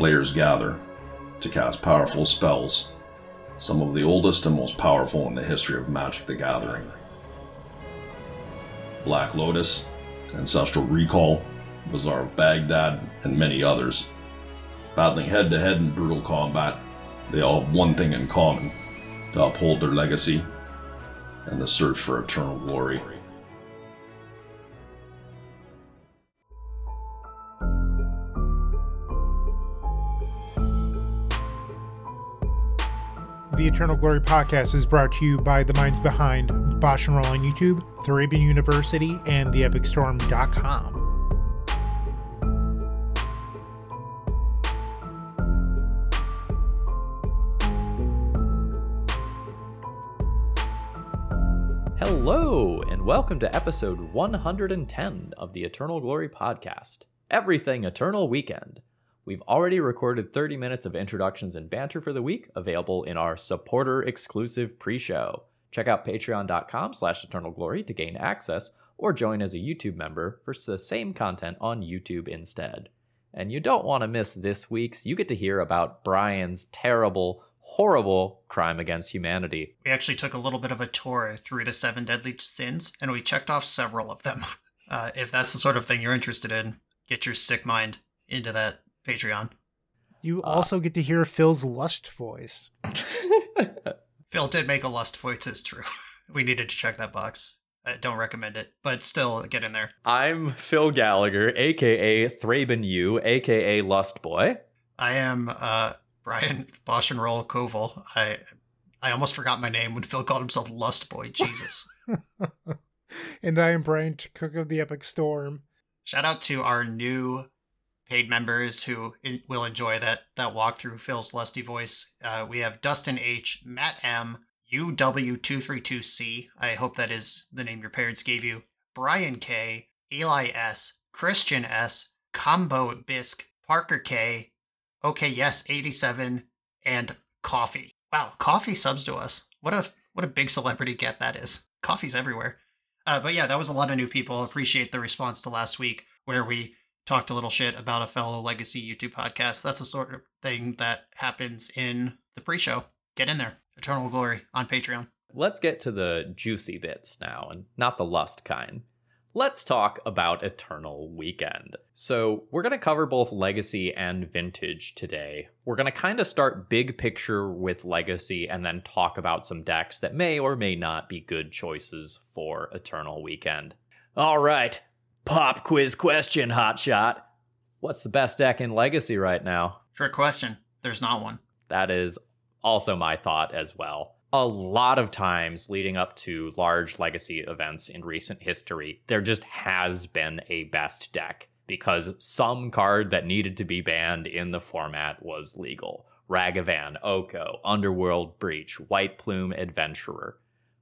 players gather to cast powerful spells, some of the oldest and most powerful in the history of Magic the Gathering. Black Lotus, Ancestral Recall, Bazaar of Baghdad, and many others. Battling head to head in brutal combat, they all have one thing in common to uphold their legacy and the search for eternal glory. Eternal Glory podcast is brought to you by the minds behind Bosch and Roll on YouTube, Thraben University, and TheEpicStorm.com. Hello, and welcome to episode 110 of the Eternal Glory podcast. Everything Eternal Weekend. We've already recorded 30 minutes of introductions and banter for the week, available in our supporter exclusive pre-show. Check out patreon.com slash eternal glory to gain access, or join as a YouTube member for the same content on YouTube instead. And you don't want to miss this week's, you get to hear about Brian's terrible, horrible crime against humanity. We actually took a little bit of a tour through the seven deadly sins, and we checked off several of them. Uh, if that's the sort of thing you're interested in, get your sick mind into that Patreon. You also get to hear Phil's lust voice. Phil did make a lust voice, it's true. we needed to check that box. I don't recommend it, but still get in there. I'm Phil Gallagher, aka Thraben U, aka Lust Boy. I am uh, Brian Bosch and Roll Koval. I I almost forgot my name when Phil called himself Lust Boy. Jesus. and I am Bryant Cook of the Epic Storm. Shout out to our new paid members who in, will enjoy that that walk through Phil's lusty voice. Uh, we have Dustin H, Matt M, UW232C. I hope that is the name your parents gave you. Brian K, Eli S, Christian S, Combo Bisque, Parker K, Okay Yes 87, and Coffee. Wow, Coffee subs to us. What a what a big celebrity get that is. Coffee's everywhere. Uh, but yeah, that was a lot of new people. Appreciate the response to last week where we talked a little shit about a fellow legacy YouTube podcast. That's the sort of thing that happens in the pre-show. Get in there. Eternal Glory on Patreon. Let's get to the juicy bits now, and not the lust kind. Let's talk about Eternal Weekend. So, we're going to cover both Legacy and Vintage today. We're going to kind of start big picture with Legacy and then talk about some decks that may or may not be good choices for Eternal Weekend. All right, pop quiz question, Hotshot. What's the best deck in Legacy right now? Trick question. There's not one. That is also my thought as well. A lot of times leading up to large legacy events in recent history, there just has been a best deck because some card that needed to be banned in the format was legal. Ragavan, Oko, Underworld Breach, White Plume Adventurer.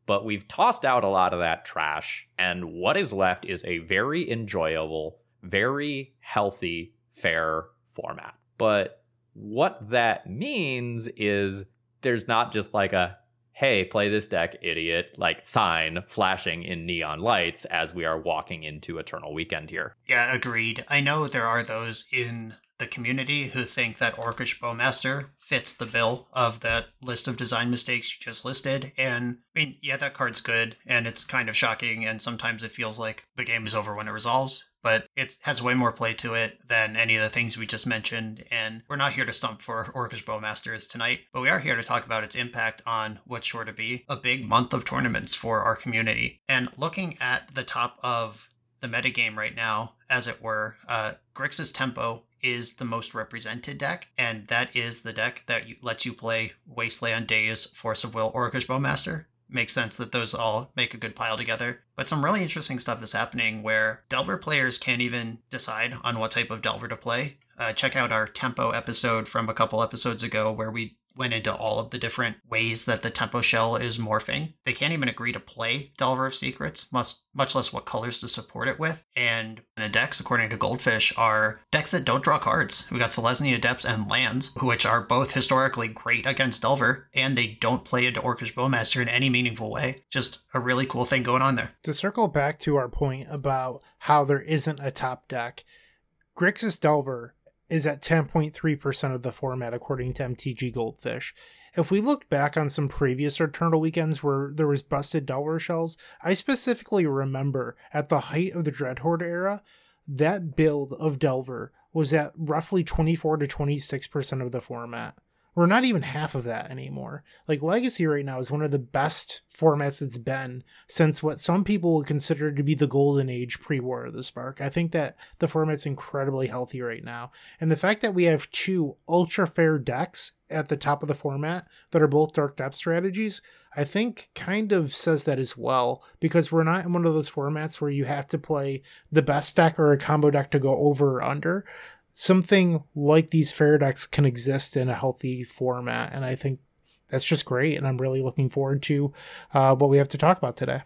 But we've tossed out a lot of that trash, and what is left is a very enjoyable, very healthy, fair format. But what that means is there's not just like a hey, play this deck, idiot, like sign flashing in neon lights as we are walking into Eternal Weekend here. Yeah, agreed. I know there are those in the community who think that Orcish Bowmaster fits the bill of that list of design mistakes you just listed. And I mean, yeah, that card's good and it's kind of shocking. And sometimes it feels like the game is over when it resolves, but it has way more play to it than any of the things we just mentioned. And we're not here to stump for Orcish Bowmasters tonight, but we are here to talk about its impact on what's sure to be a big month of tournaments for our community. And looking at the top of the metagame right now, as it were, uh, Grixis Tempo is the most represented deck, and that is the deck that lets you play Wasteland Daze, Force of Will, Orcish Bowmaster. Makes sense that those all make a good pile together. But some really interesting stuff is happening where Delver players can't even decide on what type of Delver to play. Uh, check out our Tempo episode from a couple episodes ago where we went into all of the different ways that the tempo shell is morphing. They can't even agree to play Delver of Secrets, much, much less what colors to support it with. And the decks, according to Goldfish, are decks that don't draw cards. We got Selesnya Depths and Lands, which are both historically great against Delver, and they don't play into Orcish Bowmaster in any meaningful way. Just a really cool thing going on there. To circle back to our point about how there isn't a top deck, Grixis Delver is at 10.3% of the format, according to MTG Goldfish. If we look back on some previous Eternal weekends where there was busted Delver shells, I specifically remember at the height of the Dreadhorde era, that build of Delver was at roughly 24 to 26% of the format. We're not even half of that anymore. Like Legacy right now is one of the best formats it's been since what some people would consider to be the golden age pre-War of the Spark. I think that the format's incredibly healthy right now. And the fact that we have two ultra fair decks at the top of the format that are both dark depth strategies, I think kind of says that as well because we're not in one of those formats where you have to play the best deck or a combo deck to go over or under something like these fair decks can exist in a healthy format and i think that's just great and i'm really looking forward to uh, what we have to talk about today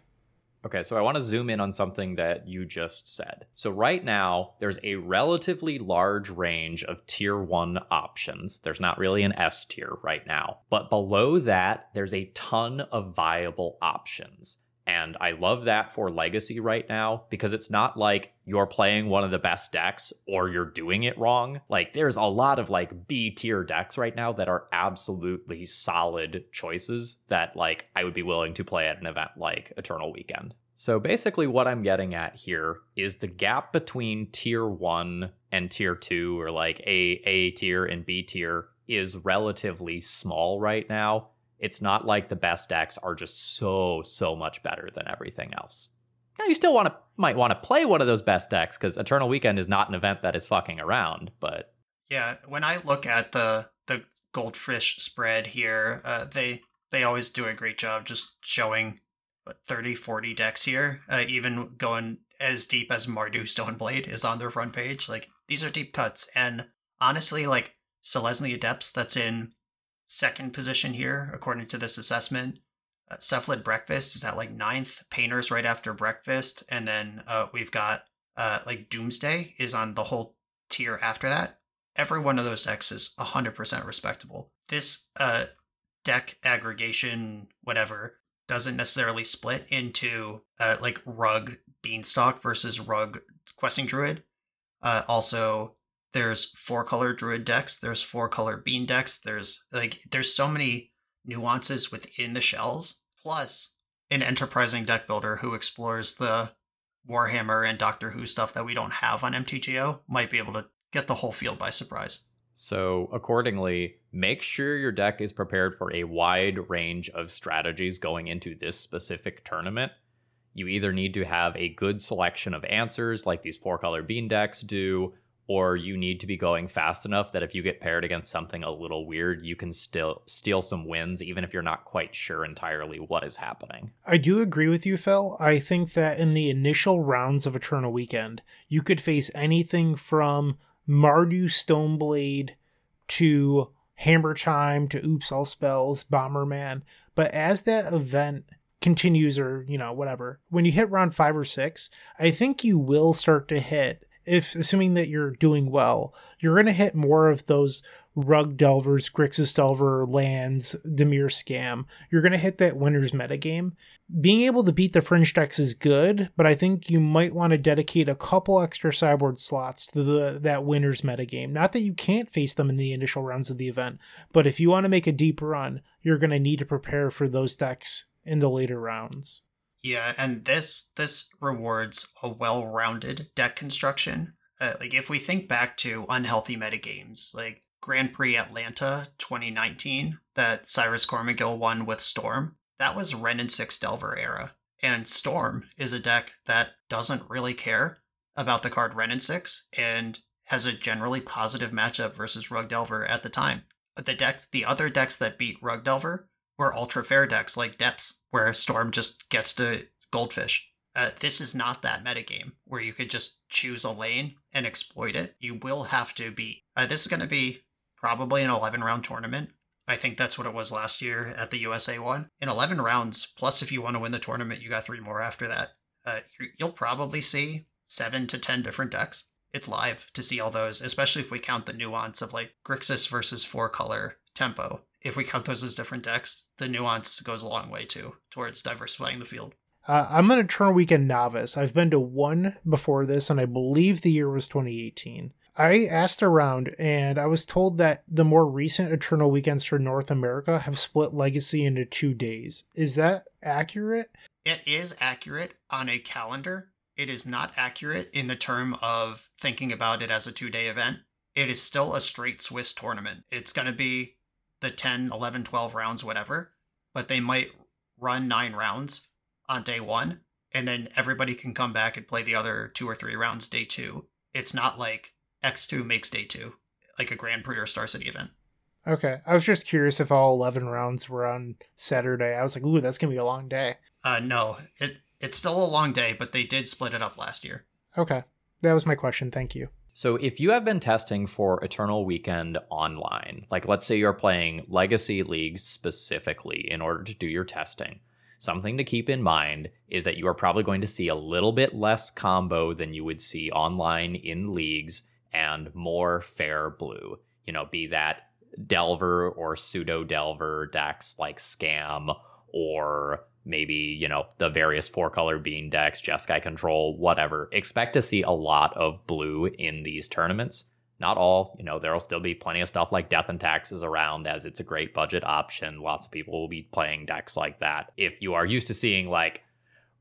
Okay, so I want to zoom in on something that you just said. So, right now, there's a relatively large range of tier one options. There's not really an S tier right now. But below that, there's a ton of viable options. And I love that for Legacy right now because it's not like you're playing one of the best decks or you're doing it wrong. Like, there's a lot of like B tier decks right now that are absolutely solid choices that, like, I would be willing to play at an event like Eternal Weekend. So, basically, what I'm getting at here is the gap between tier one and tier two, or like A, A tier and B tier, is relatively small right now it's not like the best decks are just so so much better than everything else. Now you still want to might want to play one of those best decks because Eternal Weekend is not an event that is fucking around. But yeah, when I look at the the Goldfish spread here, uh, they they always do a great job just showing what 30 40 decks here uh, even going as deep as mardu stoneblade is on their front page like these are deep cuts and honestly like selesnya depths that's in second position here, according to this assessment. Uh, Cephalid Breakfast is at like ninth. Painters right after Breakfast, and then uh, we've got uh, like Doomsday is on the whole tier after that. Every one of those decks is hundred percent respectable. This uh, deck aggregation, whatever, doesn't necessarily split into uh, like Rug Beanstalk versus Rug Questing Druid. Uh, also, there's four color druid decks there's four color bean decks there's like there's so many nuances within the shells. Plus an enterprising deck builder who explores the warhammer and doctor who stuff that we don't have on mtgo might be able to get the whole field by surprise. So accordingly make sure your deck is prepared for a wide range of strategies going into this specific tournament. You either need to have a good selection of answers like these four color bean decks do or you need to be going fast enough that if you get paired against something a little weird, you can still steal some wins, even if you're not quite sure entirely what is happening. I do agree with you, Phil. I think that in the initial rounds of Eternal Weekend, you could face anything from Mardu Stoneblade to Hammer Chime to Oops All Spells, Bomberman. But as that event continues, or, you know, whatever, when you hit round five or six, I think you will start to hit if assuming that you're doing well, you're going to hit more of those Rug Delvers, Grixis Delver, Lands, Dimir Scam. You're going to hit that winner's metagame. Being able to beat the fringe decks is good, but I think you might want to dedicate a couple extra sideboard slots to the, that winner's metagame. Not that you can't face them in the initial rounds of the event, but if you want to make a deep run, you're going to need to prepare for those decks in the later rounds. Yeah, and this this rewards a well-rounded deck construction. Uh, like if we think back to unhealthy metagames, like Grand Prix Atlanta 2019 that Cyrus Cormagill won with Storm, that was Wrenn and Six Delver era. And Storm is a deck that doesn't really care about the card Wrenn and Six and has a generally positive matchup versus Rug Delver at the time. The decks, the other decks that beat Rug Delver were ultra fair decks like Depths, where Storm just gets to Goldfish. Uh, this is not that metagame where you could just choose a lane and exploit it. You will have to be. Uh, this is going to be probably an 11 round tournament. I think that's what it was last year at the USA one. In 11 rounds, plus if you want to win the tournament, you got three more after that. Uh, you'll probably see seven to 10 different decks. It's live to see all those, especially if we count the nuance of like Grixis versus four color tempo if we count those as different decks, the nuance goes a long way too towards diversifying the field. Uh, I'm an Eternal Weekend novice. I've been to one before this, and I believe the year was 2018. I asked around and I was told that the more recent Eternal weekends for North America have split Legacy into two days. Is that accurate? It is accurate on a calendar. It is not accurate in the term of thinking about it as a two day event. It is still a straight Swiss tournament. It's going to be the 10, 11, 12 rounds, whatever, but they might run nine rounds on day one, and then everybody can come back and play the other two or three rounds day two. It's not like X2 makes day two, like a Grand Prix or Star City event. Okay. I was just curious if all 11 rounds were on Saturday. I was like, ooh, that's going to be a long day. Uh, no, it it's still a long day, but they did split it up last year. Okay. That was my question. Thank you. So, if you have been testing for Eternal Weekend online, like let's say you're playing Legacy Leagues specifically in order to do your testing, something to keep in mind is that you are probably going to see a little bit less combo than you would see online in leagues and more fair blue. You know, be that Delver or pseudo Delver decks like Scam or maybe, you know, the various four color bean decks, Jeskai Control, whatever. Expect to see a lot of blue in these tournaments. Not all, you know, there'll still be plenty of stuff like Death and Taxes around as it's a great budget option. Lots of people will be playing decks like that. If you are used to seeing like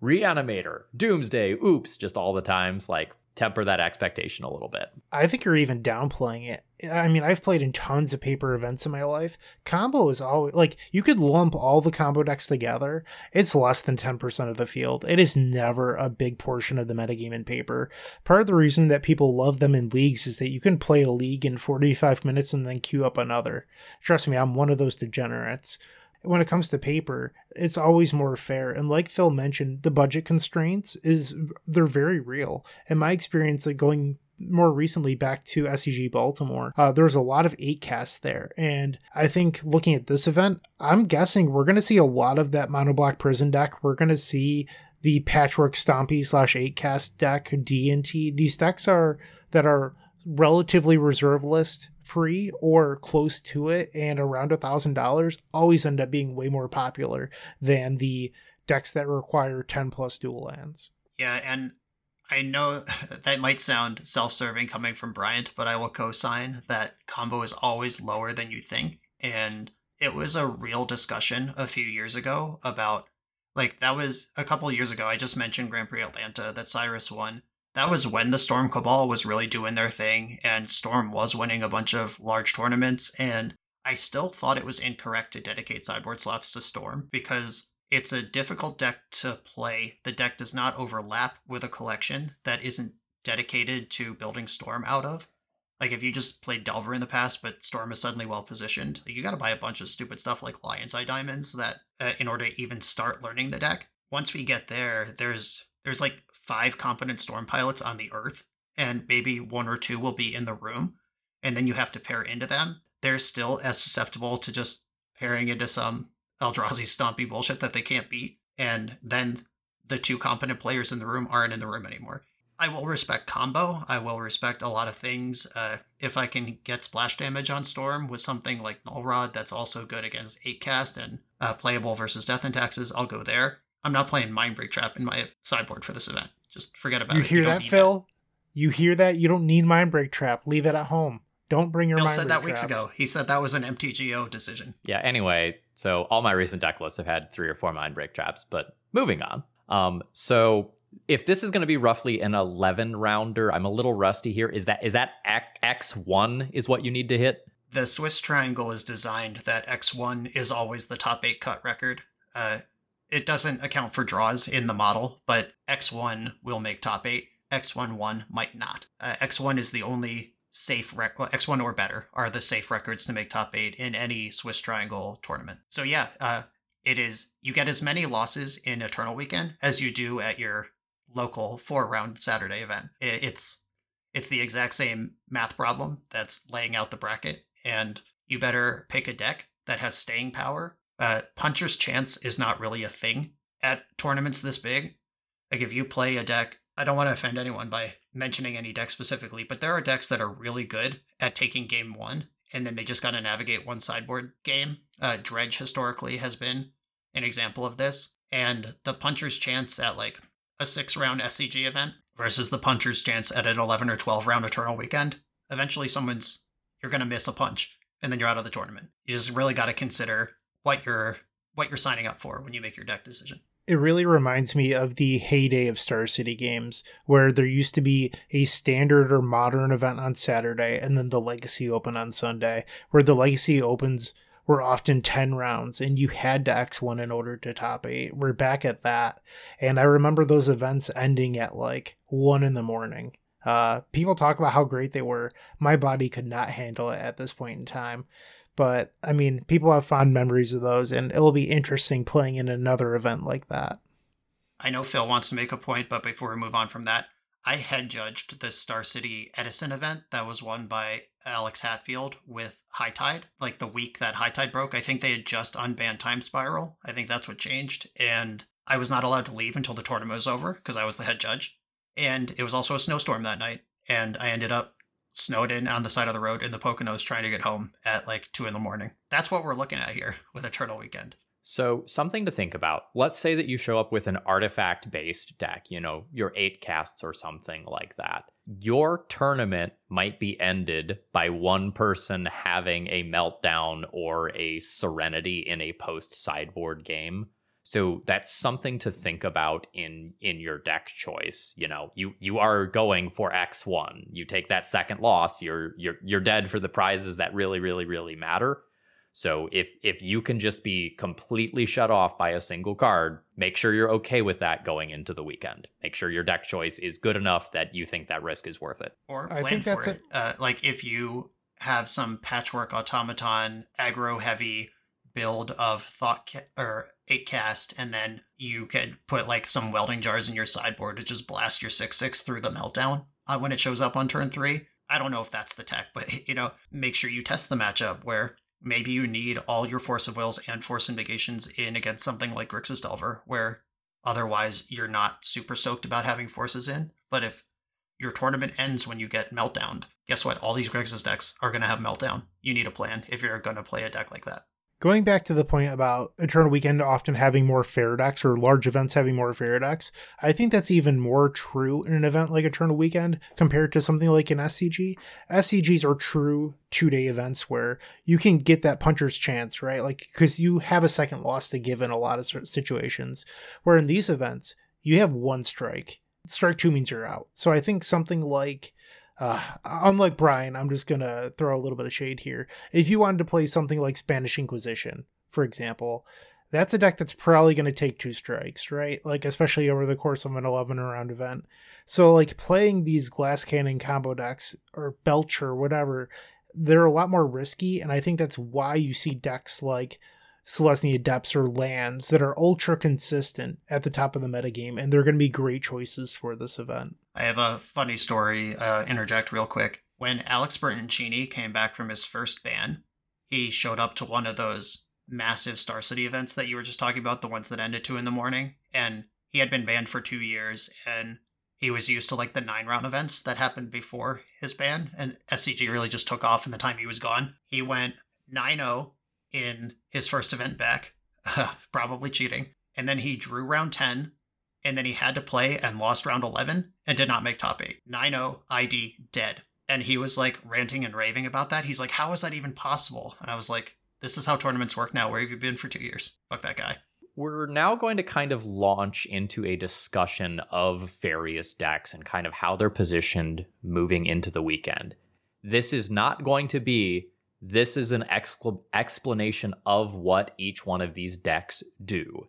Reanimator, Doomsday, Oops, just all the times, like temper that expectation a little bit. I think you're even downplaying it. I mean, I've played in tons of paper events in my life. Combo is always like you could lump all the combo decks together. It's less than 10% of the field. It is never a big portion of the metagame in paper. Part of the reason that people love them in leagues is that you can play a league in 45 minutes and then queue up another. Trust me, I'm one of those degenerates when it comes to paper, it's always more fair. And like Phil mentioned, the budget constraints is they're very real. In my experience, like going more recently back to SCG Baltimore, uh, there was a lot of eight casts there, and I think looking at this event, I'm guessing we're going to see a lot of that monoblock prison deck. We're going to see the patchwork stompy slash eight cast deck D and T. These decks are that are relatively reserve list free or close to it and around a thousand dollars always end up being way more popular than the decks that require 10 plus dual lands. Yeah and i know that might sound self-serving coming from bryant but i will co-sign that combo is always lower than you think. And it was a real discussion a few years ago about like that was a couple years ago i just mentioned grand prix atlanta that cyrus won that was when the Storm Cabal was really doing their thing, and Storm was winning a bunch of large tournaments. And I still thought it was incorrect to dedicate sideboard slots to Storm because it's a difficult deck to play. The deck does not overlap with a collection that isn't dedicated to building Storm out of. Like if you just played Delver in the past, but Storm is suddenly well positioned, like you got to buy a bunch of stupid stuff like Lion's Eye Diamonds that uh, in order to even start learning the deck. Once we get there, there's there's like five competent storm pilots on the Earth, and maybe one or two will be in the room, and then you have to pair into them, they're still as susceptible to just pairing into some Eldrazi stompy bullshit that they can't beat. And then the two competent players in the room aren't in the room anymore. I will respect combo. I will respect a lot of things. Uh, if I can get splash damage on Storm with something like Null Rod that's also good against 8 cast and uh, playable versus Death and Taxes, I'll go there. I'm not playing Mindbreak Trap in my sideboard for this event. Just forget about you it. Hear you hear that, Phil? That. You hear that? You don't need Mindbreak Trap. Leave it at home. Don't bring your Phil mind said that weeks ago. He said that was an MTGO decision. Yeah, anyway, so all my recent deck lists have had three or four Mindbreak Traps, but moving on. Um, so if this is going to be roughly an 11 rounder, I'm a little rusty here. Is that is that X1 is what you need to hit? The Swiss triangle is designed that X1 is always the top 8 cut record. Uh, it doesn't account for draws in the model, but X1 will make top eight. X1 1 might not. Uh, X1 is the only safe rec- well, X1 or better are the safe records to make top eight in any Swiss Triangle tournament. So yeah, uh, it is you get as many losses in Eternal Weekend as you do at your local four round Saturday event. It's it's the exact same math problem that's laying out the bracket, and you better pick a deck that has staying power uh, puncher's chance is not really a thing at tournaments this big. Like if you play a deck, I don't want to offend anyone by mentioning any deck specifically, but there are decks that are really good at taking game one, and then they just got to navigate one sideboard game. Uh, Dredge historically has been an example of this, and the puncher's chance at like a six round SCG event versus the puncher's chance at an 11 or 12 round Eternal Weekend. eventually someone's you're going to miss a punch and then you're out of the tournament. You just really got to consider what you're what you're signing up for when you make your deck decision. It really reminds me of the heyday of Star City games, where there used to be a standard or modern event on Saturday and then the Legacy Open on Sunday, where the Legacy Opens were often 10 rounds and you had to X1 in order to top 8. We're back at that. And I remember those events ending at like 1 in the morning. Uh, people talk about how great they were. My body could not handle it at this point in time. But I mean, people have fond memories of those, and it'll be interesting playing in another event like that. I know Phil wants to make a point, but before we move on from that, I head judged the Star City Edison event that was won by Alex Hatfield with High Tide. Like the week that High Tide broke, I think they had just unbanned Time Spiral. I think that's what changed. And I was not allowed to leave until the tournament was over because I was the head judge. And it was also a snowstorm that night. And I ended up snowed in on the side of the road in the Poconos trying to get home at like two in the morning. That's what we're looking at here with Eternal Weekend. So, something to think about. Let's say that you show up with an artifact based deck, you know, your eight casts or something like that. Your tournament might be ended by one person having a meltdown or a serenity in a post sideboard game. So that's something to think about in in your deck choice. You know, you you are going for X one. You take that second loss, you're you're you're dead for the prizes that really really really matter. So if if you can just be completely shut off by a single card, make sure you're okay with that going into the weekend. Make sure your deck choice is good enough that you think that risk is worth it. Or plan I think for that's it. Uh, like if you have some patchwork automaton aggro heavy build of thought ca- or eight cast, and then you could put like some welding jars in your sideboard to just blast your six six through the meltdown uh, when it shows up on turn three. I don't know if that's the tech, but you know, make sure you test the matchup where maybe you need all your force of wills and force negations in against something like Grixis Delver, where otherwise you're not super stoked about having forces in. But if your tournament ends when you get meltdowned, guess what? All these Grixis decks are going to have meltdown. You need a plan if you're going to play a deck like that. Going back to the point about Eternal Weekend often having more fair decks or large events having more fair decks, I think that's even more true in an event like Eternal Weekend compared to something like an SCG. SCGs are true two day events where you can get that puncher's chance, right? Like, because you have a second loss to give in a lot of situations. Where in these events, you have one strike. Strike two means you're out. So I think something like uh, unlike Brian, I'm just gonna throw a little bit of shade here. If you wanted to play something like Spanish Inquisition, for example, that's a deck that's probably going to take two strikes, right? Like, especially over the course of an 11 round event. So, like, playing these Glass Cannon combo decks or Belcher, whatever, they're a lot more risky. And I think that's why you see decks like Selesnya Depths or lands that are ultra consistent at the top of the metagame, and they're going to be great choices for this event. I have a funny story, uh, interject real quick. When Alex Bertoncini came back from his first ban, he showed up to one of those massive Star City events that you were just talking about, the ones that ended two in the morning, and he had been banned for two years, and he was used to like the nine round events that happened before his ban, and SCG really just took off in the time he was gone. He went 9 0 in his first event back, probably cheating. And then he drew round 10, and then he had to play and lost round 11 and did not make top 8. 9 0 ID dead. And he was like ranting and raving about that. He's like, How is that even possible? And I was like, This is how tournaments work now. Where have you been for two years? Fuck that guy. We're now going to kind of launch into a discussion of various decks and kind of how they're positioned moving into the weekend. This is not going to be this is an excl- explanation of what each one of these decks do.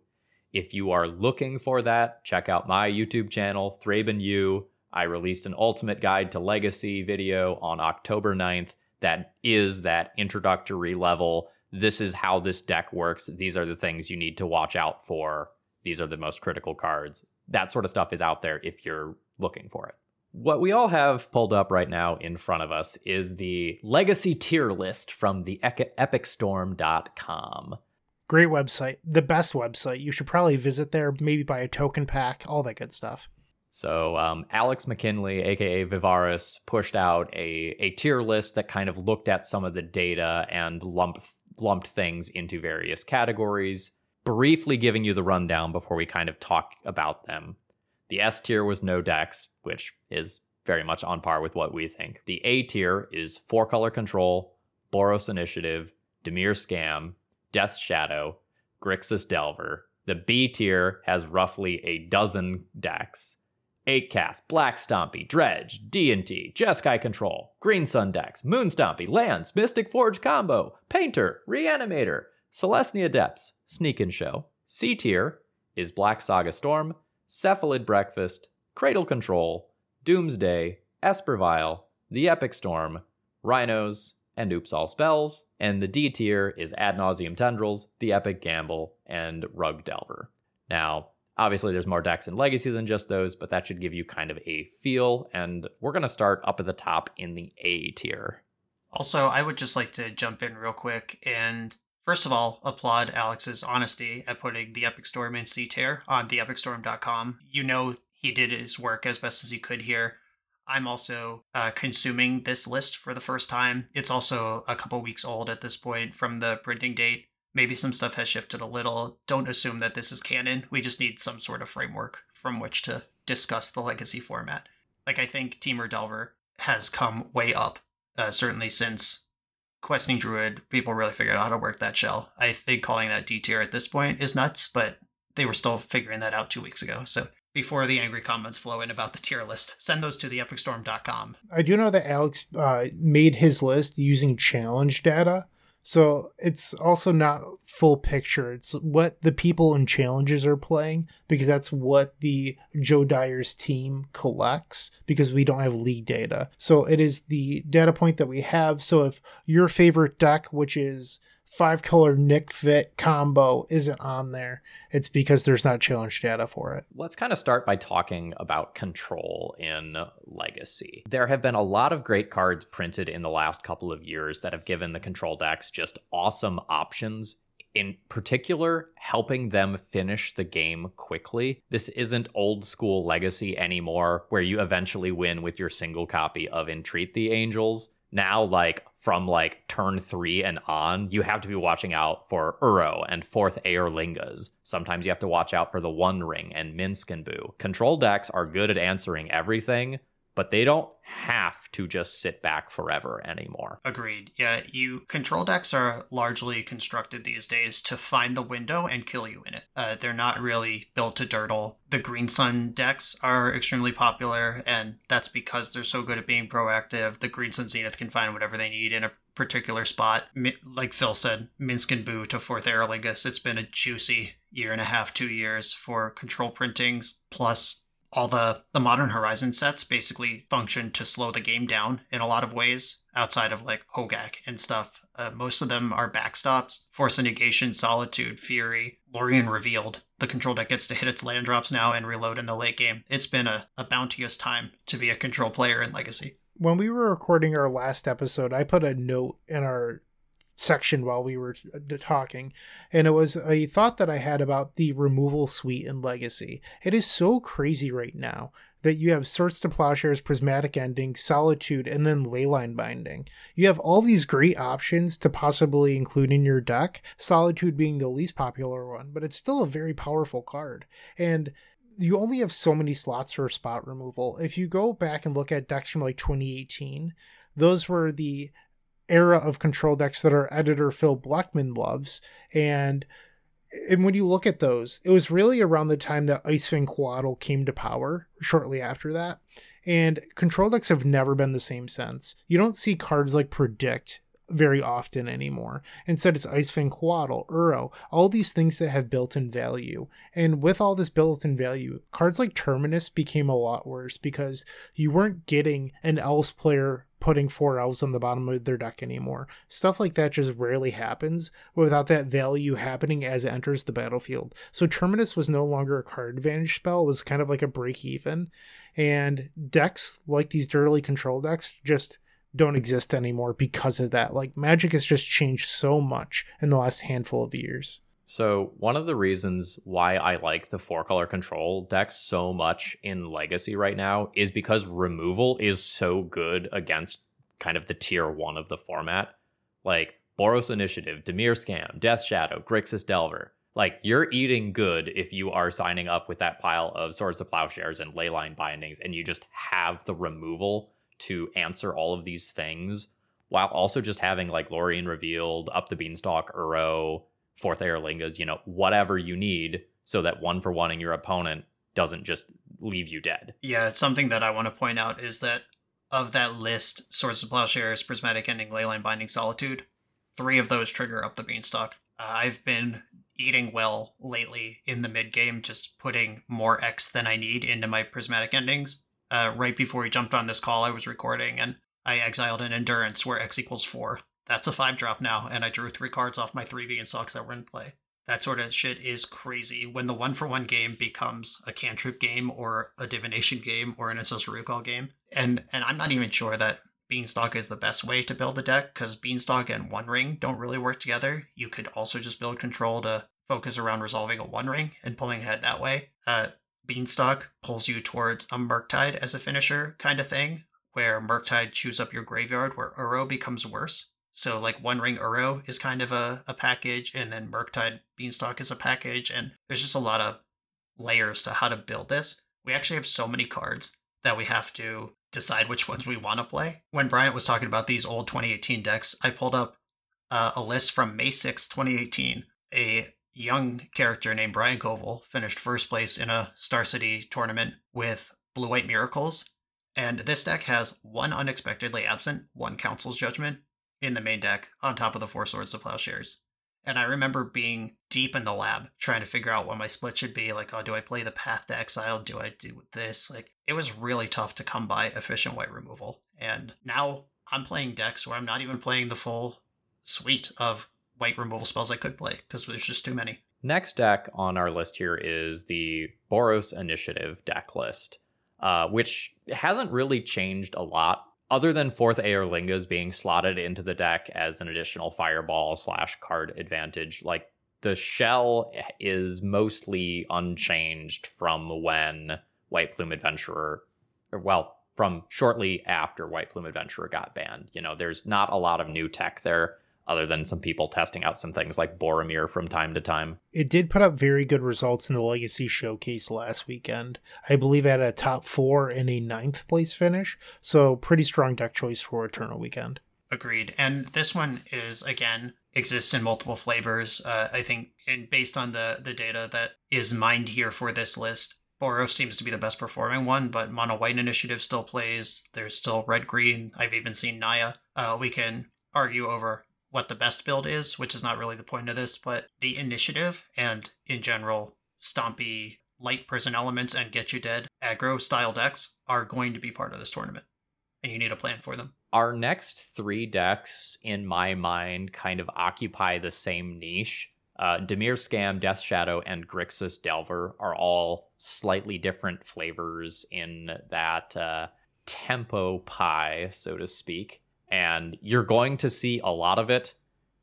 If you are looking for that, check out my YouTube channel, Thraben U. I released an ultimate guide to Legacy video on October 9th that is that introductory level. This is how this deck works. These are the things you need to watch out for. These are the most critical cards. That sort of stuff is out there if you're looking for it. What we all have pulled up right now in front of us is the legacy tier list from the epicstorm.com. Great website. The best website. You should probably visit there, maybe buy a token pack, all that good stuff. So um, Alex McKinley, aka Vivaris, pushed out a, a tier list that kind of looked at some of the data and lumped lumped things into various categories, briefly giving you the rundown before we kind of talk about them. The S tier was no decks, which is very much on par with what we think. The A tier is four color control, Boros Initiative, Dimir Scam, Death Shadow, Grixis Delver. The B tier has roughly a dozen decks. 8 cast, Black Stompy, Dredge, D&T, Jeskai Control, Green Sun decks, Moon Stompy, Lands, Mystic Forge Combo, Painter, Reanimator, Selesnya Depths, Sneak and Show. C tier is Black Saga Storm, Cephalid Breakfast, Cradle Control, Doomsday, Esper Vial, The Epic Storm, Rhinos, and Oops All Spells. And the D tier is Ad Nauseam Tendrils, The Epic Gamble, and Rug Delver. Now, obviously, there's more decks in Legacy than just those, but that should give you kind of a feel. And we're going to start up at the top in the A tier. Also, I would just like to jump in real quick and First of all, applaud Alex's honesty at putting the Epic Storm in C tier on theepicstorm.com. You know he did his work as best as he could here. I'm also uh, consuming this list for the first time. It's also a couple weeks old at this point from the printing date. Maybe some stuff has shifted a little. Don't assume that this is canon. We just need some sort of framework from which to discuss the legacy format. Like, I think Temur Delver has come way up, uh, certainly since Questing Druid, people really figured out how to work that shell. I think calling that D tier at this point is nuts, but they were still figuring that out two weeks ago. So before the angry comments flow in about the tier list, send those to theepicstorm.com. I do know that Alex uh, made his list using challenge data. So it's also not full picture. It's what the people in challenges are playing because that's what the Joe Dyer's team collects because we don't have league data. So it is the data point that we have. So if your favorite deck, which is five color Nic Fit combo isn't on there, it's because there's not challenge data for it. Let's kind of start by talking about control in Legacy. There have been a lot of great cards printed in the last couple of years that have given the control decks just awesome options in particular, helping them finish the game quickly. This isn't old school legacy anymore, where you eventually win with your single copy of Entreat the Angels now like from like turn three and on, you have to be watching out for Uro and Forth Eorlingas. Sometimes you have to watch out for the One Ring and Boo. Control decks are good at answering everything, but they don't have to just sit back forever anymore. Agreed. Yeah, you control decks are largely constructed these days to find the window and kill you in it. Uh, they're not really built to durdle. The Green Sun decks are extremely popular, and that's because they're so good at being proactive. The Green Sun Zenith can find whatever they need in a particular spot. Like Phil said, Minsc and Boo to Forth Eorlingas. It's been a juicy year and a half, two years for control printings. Plus, all the the modern horizon sets basically function to slow the game down in a lot of ways outside of like hogak and stuff. Uh, most of them are backstops force of negation solitude fury. Lorien revealed the control deck gets to hit its land drops now and reload in the late game. It's been a, a bounteous time to be a control player in legacy. When we were recording our last episode i put a note in our section while we were uh, talking, and it was a thought that I had about the removal suite in Legacy. It is so crazy right now that you have Swords to Plowshares, Prismatic Ending, Solitude, and then Leyline Binding. You have all these great options to possibly include in your deck, Solitude being the least popular one, but it's still a very powerful card. And you only have so many slots for spot removal. If you go back and look at decks from like 2018, those were the era of control decks that our editor Phil Blackman loves. And and when you look at those, it was really around the time that Ice-Fang Coatl came to power, shortly after that. And control decks have never been the same since. You don't see cards like Predict very often anymore. Instead, it's Ice-Fang Coatl, Uro, all these things that have built in value. And with all this built in value, cards like Terminus became a lot worse because you weren't getting an Elves player putting four elves on the bottom of their deck anymore. Stuff like that just rarely happens without that value happening as it enters the battlefield. So Terminus was no longer a card advantage spell, it was kind of like a break even. And decks like these dirtily control decks just don't exist anymore because of that. Like Magic has just changed so much in the last handful of years. So, one of the reasons why I like the four color control deck so much in Legacy right now is because removal is so good against kind of the tier one of the format. Like Boros Initiative, Dimir Scam, Death Shadow, Grixis Delver. Like you're eating good if you are signing up with that pile of swords to plowshares and leyline bindings, and you just have the removal to answer all of these things, while also just having like Lorien revealed, up the beanstalk, Uro, Forth Eorlingas, you know, whatever you need, so that one for one in your opponent doesn't just leave you dead. Yeah, something that I want to point out is that of that list, Swords of Plowshares, Prismatic Ending, Leyline Binding, Solitude, three of those trigger up the beanstalk. Uh, I've been eating well lately in the mid game, just putting more X than I need into my prismatic endings. Uh, right before we jumped on this call, I was recording and I exiled an endurance where X equals four. That's a five drop now, and I drew three cards off my three beanstalks that were in play. That sort of shit is crazy. When the one for one game becomes a cantrip game or a divination game or an ancestral recall game, and and I'm not even sure that Beanstalk is the best way to build a deck because Beanstalk and One Ring don't really work together. You could also just build control to focus around resolving a One Ring and pulling ahead that way. Uh, Beanstalk pulls you towards a Murktide as a finisher kind of thing, where Murktide chews up your graveyard, where Uro becomes worse. So like One Ring Uro is kind of a, a package, and then Murktide Beanstalk is a package, and there's just a lot of layers to how to build this. We actually have so many cards that we have to decide which ones we want to play. When Bryant was talking about these old 2018 decks, I pulled up uh, a list from May 6, 2018. A young character named Brian Koval finished first place in a Star City tournament with Blue White Miracles. And this deck has one unexpectedly absent, one Council's Judgment in the main deck on top of the four Swords of Plowshares. And I remember being deep in the lab trying to figure out what my split should be. Like, oh, do I play the Path to Exile? Do I do this? Like, it was really tough to come by efficient white removal. And now I'm playing decks where I'm not even playing the full suite of white removal spells I could play because there's just too many. Next deck on our list here is the Boros Initiative deck list, uh, which hasn't really changed a lot other than Forth Eorlingas being slotted into the deck as an additional fireball slash card advantage, like the shell is mostly unchanged from when White Plume Adventurer, or well, from shortly after White Plume Adventurer got banned. You know, there's not a lot of new tech there other than some people testing out some things like Boromir from time to time. It did put up very good results in the Legacy Showcase last weekend. I believe at a top four and a ninth place finish, so pretty strong deck choice for Eternal Weekend. Agreed. And this one is, again, exists in multiple flavors. Uh, I think, and based on the, the data that is mined here for this list, Boros seems to be the best performing one, but Mono White Initiative still plays. There's still Red Green. I've even seen Naya. Uh, we can argue over what the best build is, which is not really the point of this, but the initiative and in general, stompy light prison elements and get you dead aggro style decks are going to be part of this tournament. And you need a plan for them. Our next three decks, in my mind, kind of occupy the same niche. Uh, Dimir Scam, Death Shadow, and Grixis Delver are all slightly different flavors in that uh, tempo pie, so to speak and you're going to see a lot of it.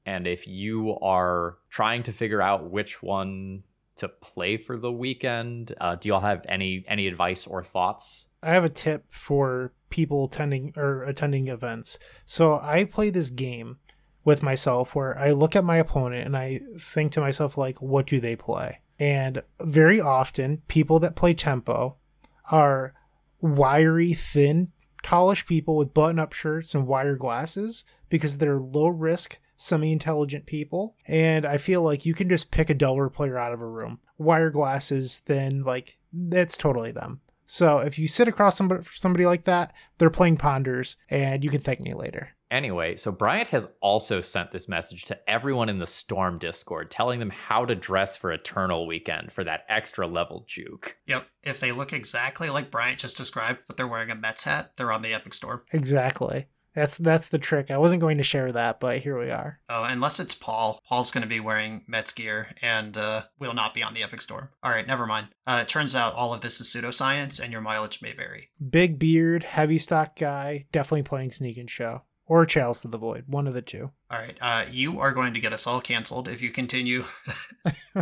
And if you are trying to figure out which one to play for the weekend, uh, do y'all have any any advice or thoughts? I have a tip for people attending or attending events. So I play this game with myself where I look at my opponent and I think to myself like, what do they play? And very often, people that play tempo are wiry, thin tallish people with button up shirts and wire glasses because they're low risk, semi intelligent people. And I feel like you can just pick a Delver player out of a room. Wire glasses, then, like, that's totally them. So if you sit across somebody like that, they're playing Ponders, and you can thank me later. Anyway, so Bryant has also sent this message to everyone in the Storm Discord, telling them how to dress for Eternal Weekend for that extra level juke. Yep. If they look exactly like Bryant just described, but they're wearing a Mets hat, they're on the Epic Storm. Exactly. That's that's the trick. I wasn't going to share that, but here we are. Oh, unless it's Paul. Paul's going to be wearing Mets gear and uh, will not be on the Epic Storm. All right, never mind. Uh, it turns out all of this is pseudoscience, and your mileage may vary. Big beard, heavy stock guy, definitely playing Sneak and Show or Chalice of the Void, one of the two. All right, uh, you are going to get us all canceled if you continue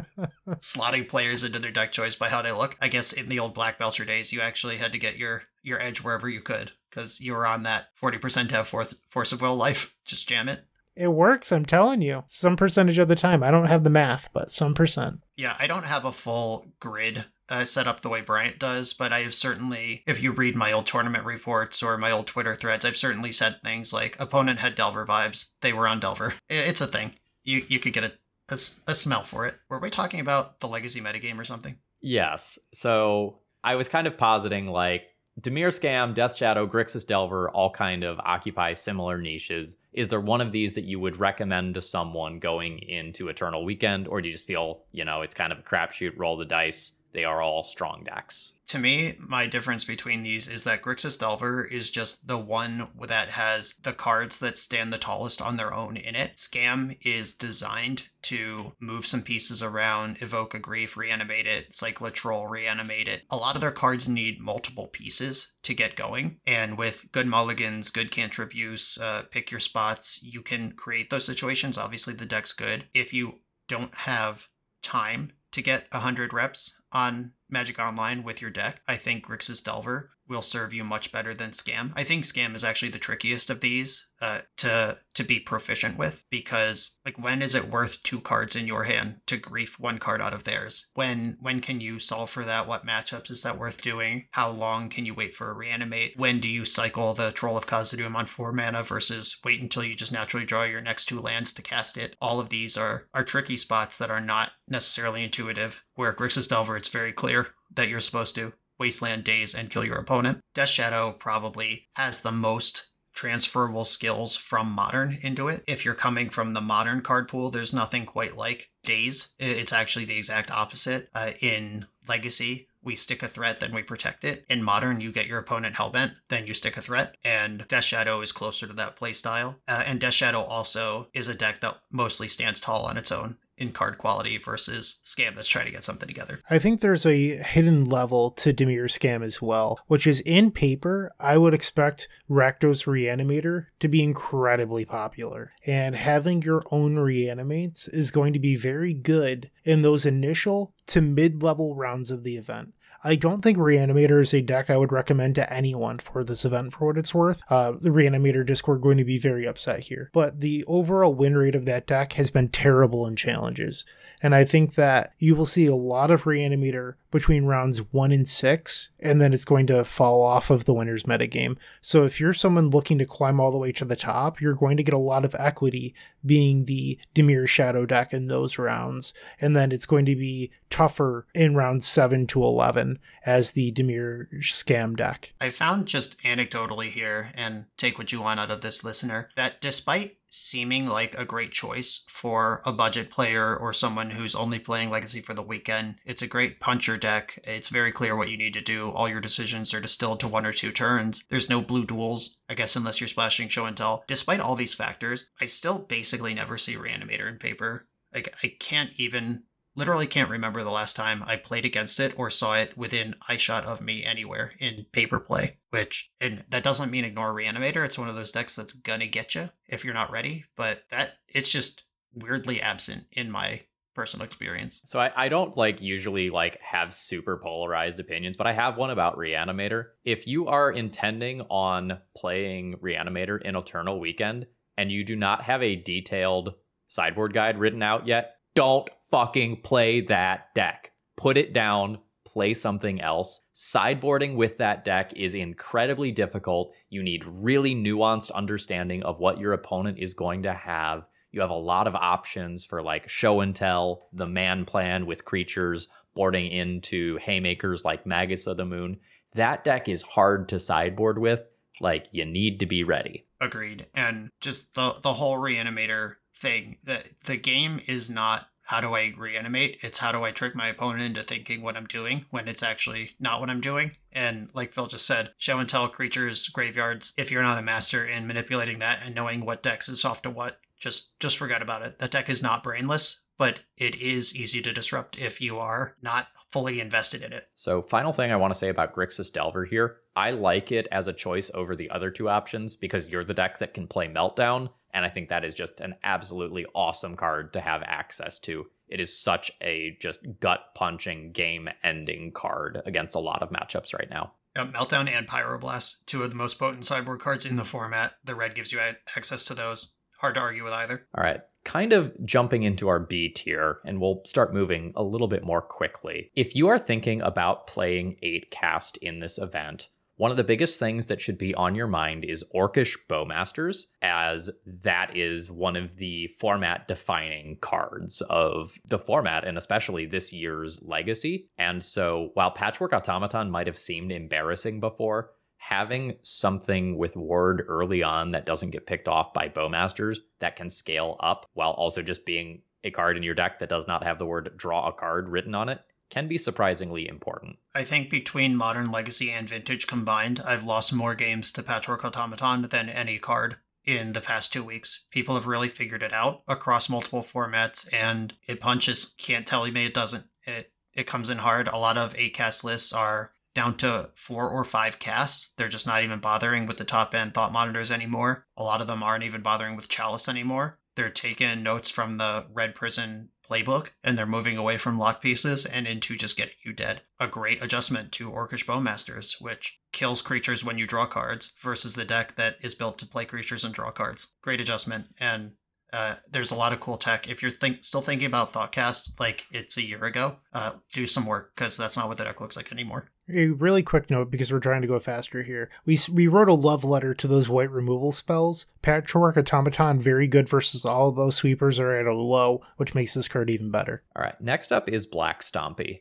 slotting players into their deck choice by how they look. I guess in the old Black Belcher days, you actually had to get your your edge wherever you could because you were on that forty percent have force force of will life. Just jam it. It works, I'm telling you. Some percentage of the time. I don't have the math, but some percent. Yeah, I don't have a full grid uh, set up the way Bryant does, but I have certainly, if you read my old tournament reports or my old Twitter threads, I've certainly said things like opponent had Delver vibes. They were on Delver. It's a thing. You you could get a, a, a smell for it. Were we talking about the legacy metagame or something? Yes. So I was kind of positing like Dimir Scam, Death Shadow, Grixis Delver all kind of occupy similar niches. Is there one of these that you would recommend to someone going into Eternal Weekend, or do you just feel, you know, it's kind of a crapshoot, roll the dice? They are all strong decks. To me, my difference between these is that Grixis Delver is just the one that has the cards that stand the tallest on their own in it. Scam is designed to move some pieces around, evoke a grief, reanimate it, cycle Troll, reanimate it. A lot of their cards need multiple pieces to get going. And with good mulligans, good cantrip use, uh, pick your spots, you can create those situations. Obviously, the deck's good. If you don't have time to get 100 reps on Magic Online with your deck, I think Grixis Delver will serve you much better than Scam. I think Scam is actually the trickiest of these uh, to to be proficient with because like when is it worth two cards in your hand to grief one card out of theirs? When when can you solve for that? What matchups is that worth doing? How long can you wait for a reanimate? When do you cycle the Troll of Khazad-dûm on four mana versus wait until you just naturally draw your next two lands to cast it? All of these are are tricky spots that are not necessarily intuitive. Where Grixis Delver, it's very clear that you're supposed to Wasteland Daze, and kill your opponent. Death Shadow probably has the most transferable skills from modern into it. If you're coming from the modern card pool, there's nothing quite like Daze. It's actually the exact opposite. Uh, in Legacy, we stick a threat, then we protect it. In Modern, you get your opponent hellbent, then you stick a threat. And Death Shadow is closer to that playstyle. Uh, and Death Shadow also is a deck that mostly stands tall on its own in card quality versus Scam that's trying to get something together. I think there's a hidden level to Dimir Scam as well, which is in paper, I would expect Rakdos Reanimator to be incredibly popular. And having your own reanimates is going to be very good in those initial to mid level rounds of the event. I don't think Reanimator is a deck I would recommend to anyone for this event for what it's worth. Uh, the Reanimator Discord going to be very upset here. But the overall win rate of that deck has been terrible in challenges. And I think that you will see a lot of Reanimator between rounds one and six, and then it's going to fall off of the winner's metagame. So if you're someone looking to climb all the way to the top, you're going to get a lot of equity being the Dimir Shadow deck in those rounds. And then it's going to be tougher in rounds seven to 11 as the Dimir Scam deck. I found just anecdotally here, and take what you want out of this listener, that despite seeming like a great choice for a budget player or someone who's only playing Legacy for the weekend. It's a great puncher deck. It's very clear what you need to do. All your decisions are distilled to one or two turns. There's no blue duels, I guess, unless you're splashing show and tell. Despite all these factors, I still basically never see Reanimator in paper. Like, I can't even literally can't remember the last time I played against it or saw it within eyeshot of me anywhere in paper play. Which, and that doesn't mean ignore Reanimator. It's one of those decks that's gonna get you if you're not ready. But that it's just weirdly absent in my personal experience. So I, I don't like usually like have super polarized opinions, but I have one about Reanimator. If you are intending on playing Reanimator in Eternal Weekend and you do not have a detailed sideboard guide written out yet, don't fucking play that deck. Put it down, play something else. Sideboarding with that deck is incredibly difficult. You need really nuanced understanding of what your opponent is going to have. You have a lot of options for like show and tell, the man plan with creatures boarding into haymakers like Magus of the Moon. That deck is hard to sideboard with. Like you need to be ready. Agreed. And just the the whole reanimator thing, that the game is not how do I reanimate? It's how do I trick my opponent into thinking what I'm doing when it's actually not what I'm doing. And like Phil just said, show and tell creatures, graveyards, if you're not a master in manipulating that and knowing what decks is off to what, just just forget about it. That deck is not brainless, but it is easy to disrupt if you are not fully invested in it. So, final thing I want to say about Grixis Delver here I like it as a choice over the other two options because you're the deck that can play Meltdown. And I think that is just an absolutely awesome card to have access to. It is such a just gut punching, game ending card against a lot of matchups right now. Meltdown and Pyroblast, two of the most potent sideboard cards in the format. The red gives you access to those. hard to argue with either. All right. Kind of jumping into our B tier, and we'll start moving a little bit more quickly. If you are thinking about playing 8 cast in this event, one of the biggest things that should be on your mind is Orcish Bowmasters, as that is one of the format defining cards of the format, and especially this year's legacy. And so, while Patchwork Automaton might have seemed embarrassing before, having something with ward early on that doesn't get picked off by Bowmasters that can scale up while also just being a card in your deck that does not have the word draw a card written on it can be surprisingly important. I think between Modern Legacy and Vintage combined, I've lost more games to Patchwork Automaton than any card in the past two weeks. People have really figured it out across multiple formats, and it punches. Can't tell you, me it doesn't. It it comes in hard. A lot of eight cast lists are down to four or five casts. They're just not even bothering with the top end thought monitors anymore. A lot of them aren't even bothering with Chalice anymore. They're taking notes from the Red Prison playbook and they're moving away from lock pieces and into just getting you dead. A great adjustment to Orcish Bowmasters, which kills creatures when you draw cards, versus the deck that is built to play creatures and draw cards. Great adjustment, and uh, there's a lot of cool tech. If you're think, still thinking about Thoughtcast like it's a year ago, uh, do some work because that's not what the deck looks like anymore. A really quick note because we're trying to go faster here. We we wrote a love letter to those white removal spells. Patchwork Automaton very good versus all those sweepers are at a low, which makes this card even better. All right, next up is Black Stompy.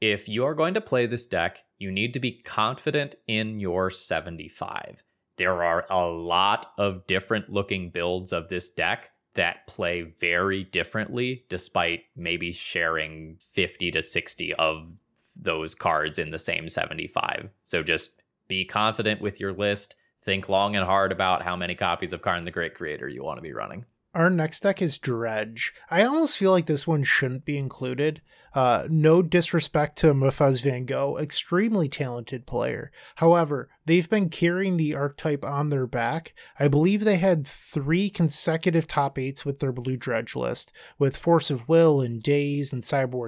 If you are going to play this deck, you need to be confident in your 75. There are a lot of different looking builds of this deck that play very differently, despite maybe sharing 50 to 60 of those cards in the same 75. So just be confident with your list. Think long and hard about how many copies of Karn the Great Creator you want to be running. Our next deck is Dredge. I almost feel like this one shouldn't be included. Uh, no disrespect to Mufaz Van Gogh, extremely talented player. However, they've been carrying the archetype on their back. I believe they had three consecutive top eights with their blue dredge list, with Force of Will and Daze and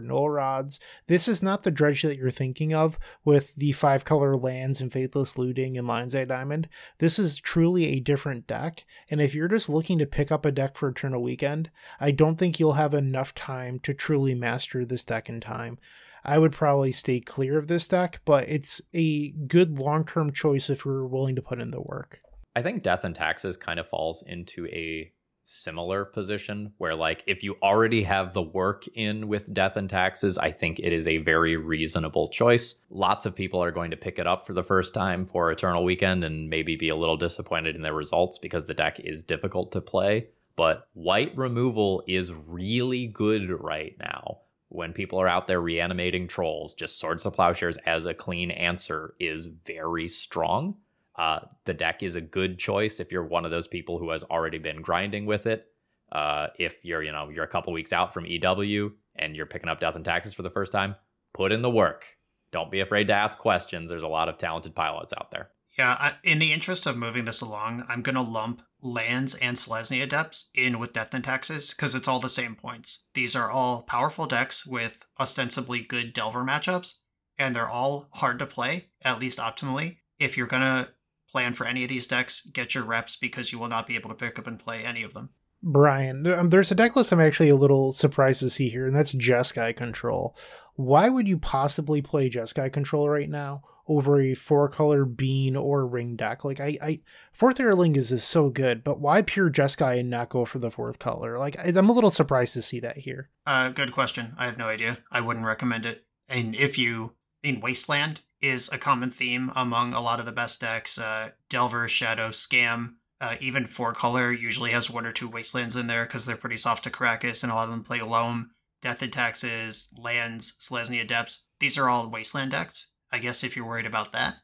Null Rods. This is not the dredge that you're thinking of with the five color lands and Faithless Looting and Lion's Eye Diamond. This is truly a different deck, and if you're just looking to pick up a deck for Eternal Weekend, I don't think you'll have enough time to truly master this deck in time. I would probably stay clear of this deck, but it's a good long term choice if you're willing to put in the work. I think Death and Taxes kind of falls into a similar position where, like, if you already have the work in with Death and Taxes, I think it is a very reasonable choice. Lots of people are going to pick it up for the first time for Eternal Weekend and maybe be a little disappointed in their results because the deck is difficult to play. But white removal is really good right now when people are out there reanimating trolls, just Swords to Plowshares as a clean answer is very strong. Uh, the deck is a good choice if you're one of those people who has already been grinding with it. Uh, if you're, you know, you're a couple weeks out from EW and you're picking up Death and Taxes for the first time, put in the work. Don't be afraid to ask questions. There's a lot of talented pilots out there. Yeah, I, in the interest of moving this along, I'm going to lump lands and Selesnya Depths in with Death and Taxes because it's all the same points. These are all powerful decks with ostensibly good Delver matchups, and they're all hard to play, at least optimally. If you're going to plan for any of these decks, get your reps because you will not be able to pick up and play any of them. Brian, um, there's a deck list I'm actually a little surprised to see here, and that's Jeskai Control. Why would you possibly play Jeskai Control right now? Over a four color bean or ring deck. Like I, I Forth Eorlingas is so good, but why pure Jeskai and not go for the fourth color? Like I'm a little surprised to see that here. Uh, good question. I have no idea. I wouldn't recommend it. And if you, I mean, Wasteland is a common theme among a lot of the best decks. Uh, Delver, Shadow, Scam, uh, even four color usually has one or two Wastelands in there because they're pretty soft to Karakas, and a lot of them play Loam, Death and Taxes, Lands, Selesnya Depths. These are all Wasteland decks I guess if you're worried about that.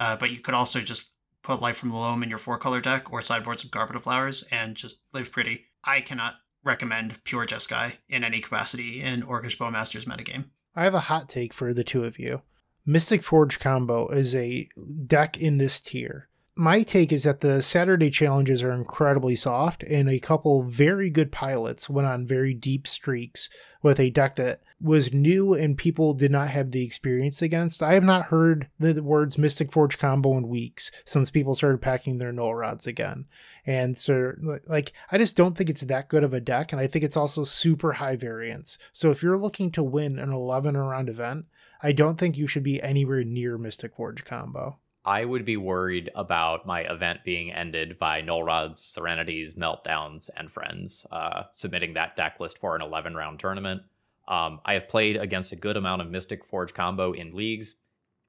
Uh, but you could also just put Life from the Loam in your four color deck or sideboard some Carpet of Flowers and just live pretty. I cannot recommend pure Jeskai in any capacity in Orcish Bowmasters metagame. I have a hot take for the two of you. Mystic Forge combo is a deck in this tier my take is that the Saturday challenges are incredibly soft, and a couple very good pilots went on very deep streaks with a deck that was new and people did not have the experience against. I have not heard the words Mystic Forge combo in weeks since people started packing their null rods again. And so, like, I just don't think it's that good of a deck, and I think it's also super high variance. So if you're looking to win an 11 round event, I don't think you should be anywhere near Mystic Forge combo. I would be worried about my event being ended by Null Rods, Serenities, Meltdowns, and Friends, uh, submitting that deck list for an 11 round tournament. Um, I have played against a good amount of Mystic Forge combo in leagues.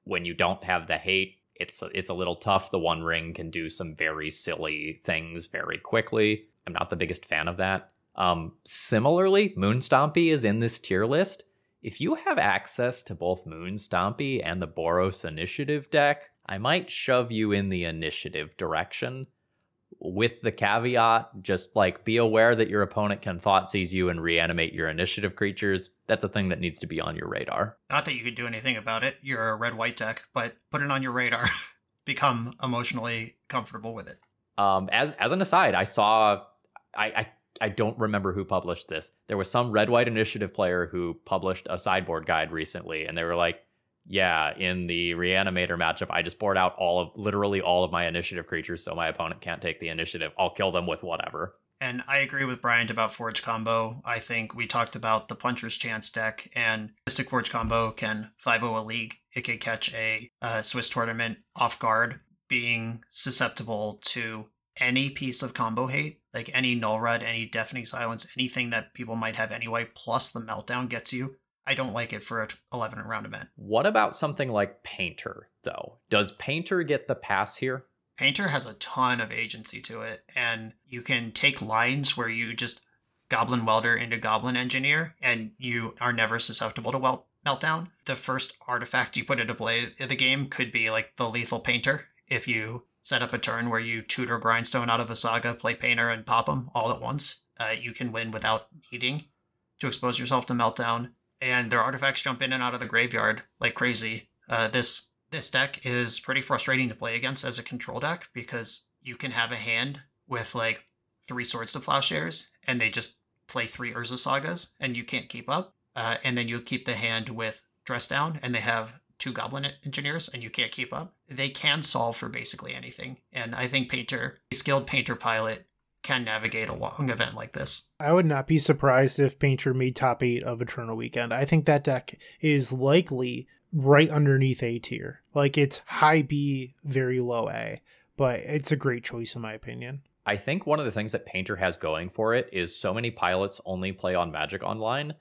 When you don't have the hate, it's a, it's a little tough. The One Ring can do some very silly things very quickly. I'm not the biggest fan of that. Um, similarly, Moon Stompy is in this tier list. If you have access to both Moon Stompy and the Boros Initiative deck, I might shove you in the initiative direction with the caveat just like be aware that your opponent can Thoughtseize you and reanimate your initiative creatures. That's a thing that needs to be on your radar. Not that you could do anything about it. You're a red white deck, but put it on your radar. Become emotionally comfortable with it. Um, as as an aside, I saw I, I I don't remember who published this. There was some red white initiative player who published a sideboard guide recently, and they were like, yeah, in the reanimator matchup, I just board out all of literally all of my initiative creatures so my opponent can't take the initiative. I'll kill them with whatever. And I agree with Bryant about Forge combo. I think we talked about the Puncher's Chance deck, and Mystic Forge combo can 5 0 a league. It can catch a, Swiss tournament off guard, being susceptible to any piece of combo hate, like any null rod, any deafening silence, anything that people might have anyway, plus the meltdown gets you. I don't like it for a 11 round event. What about something like Painter, though? Does Painter get the pass here? Painter has a ton of agency to it, and you can take lines where you just Goblin Welder into Goblin Engineer, and you are never susceptible to wel- meltdown. The first artifact you put into play in the game could be like the Lethal Painter. If you set up a turn where you tutor Grindstone out of a saga, play Painter, and pop them all at once, uh, you can win without needing to expose yourself to meltdown and their artifacts jump in and out of the graveyard like crazy. Uh, this this deck is pretty frustrating to play against as a control deck because you can have a hand with like three swords to plowshares and they just play three Urza sagas and you can't keep up. Uh, and then you keep the hand with dress down and they have two goblin engineers and you can't keep up. They can solve for basically anything. And I think painter, skilled painter pilot can navigate a long event like this. I would not be surprised if Painter made top eight of Eternal Weekend. I think that deck is likely right underneath A tier. Like it's high B, very low A, but it's a great choice in my opinion. I think one of the things that Painter has going for it is so many pilots only play on Magic Online.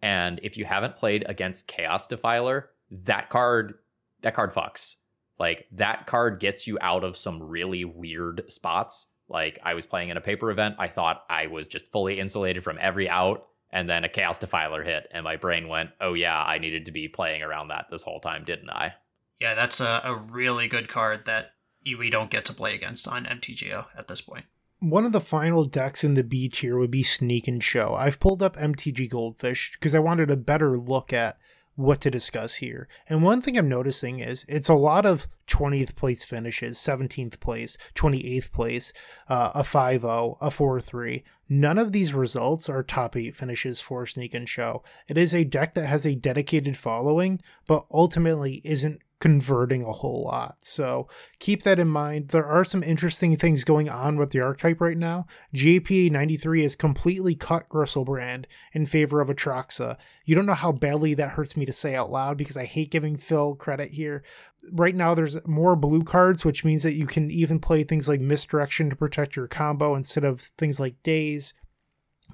And if you haven't played against Chaos Defiler, that card that card fucks. Like that card gets you out of some really weird spots like I was playing in a paper event, I thought I was just fully insulated from every out, and then a chaos defiler hit, and my brain went, "Oh yeah, I needed to be playing around that this whole time, didn't I?" Yeah, that's a, a really good card that we don't get to play against on MTGO at this point. One of the final decks in the B tier would be Sneak and Show. I've pulled up MTG Goldfish because I wanted a better look at what to discuss here. And one thing I'm noticing is it's a lot of 20th place finishes, 17th place, 28th place, uh, a 5 0, a 4 3. None of these results are top 8 finishes for Sneak and Show. It is a deck that has a dedicated following, but ultimately isn't converting a whole lot. So keep that in mind. There are some interesting things going on with the archetype right now. GAPA 93 has completely cut Griselbrand in favor of Atraxa. You don't know how badly that hurts me to say out loud because I hate giving Phil credit here. Right now, there's more blue cards, which means that you can even play things like Misdirection to protect your combo instead of things like Daze.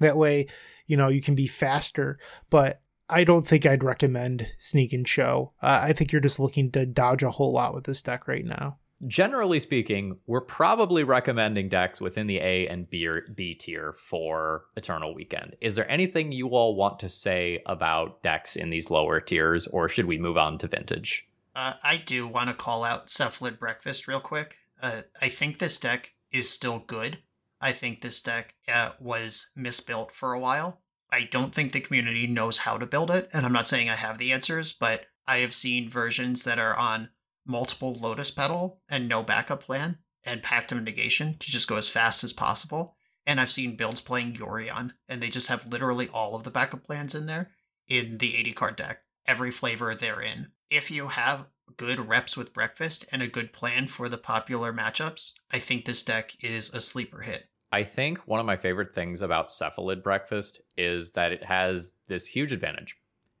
That way, you know, you can be faster. But I don't think I'd recommend Sneak and Show. Uh, I think you're just looking to dodge a whole lot with this deck right now. Generally speaking, we're probably recommending decks within the A and B, B tier for Eternal Weekend. Is there anything you all want to say about decks in these lower tiers, or should we move on to Vintage? Uh, I do want to call out Cephalid Breakfast real quick. Uh, I think this deck is still good. I think this deck uh, was misbuilt for a while. I don't think the community knows how to build it, and I'm not saying I have the answers, but I have seen versions that are on multiple Lotus Petal and no backup plan, and Pact of Negation to just go as fast as possible. And I've seen builds playing Yorion, and they just have literally all of the backup plans in there in the 80 card deck, every flavor they're in. If you have good reps with breakfast and a good plan for the popular matchups, I think this deck is a sleeper hit. I think one of my favorite things about Cephalid Breakfast is that it has this huge advantage.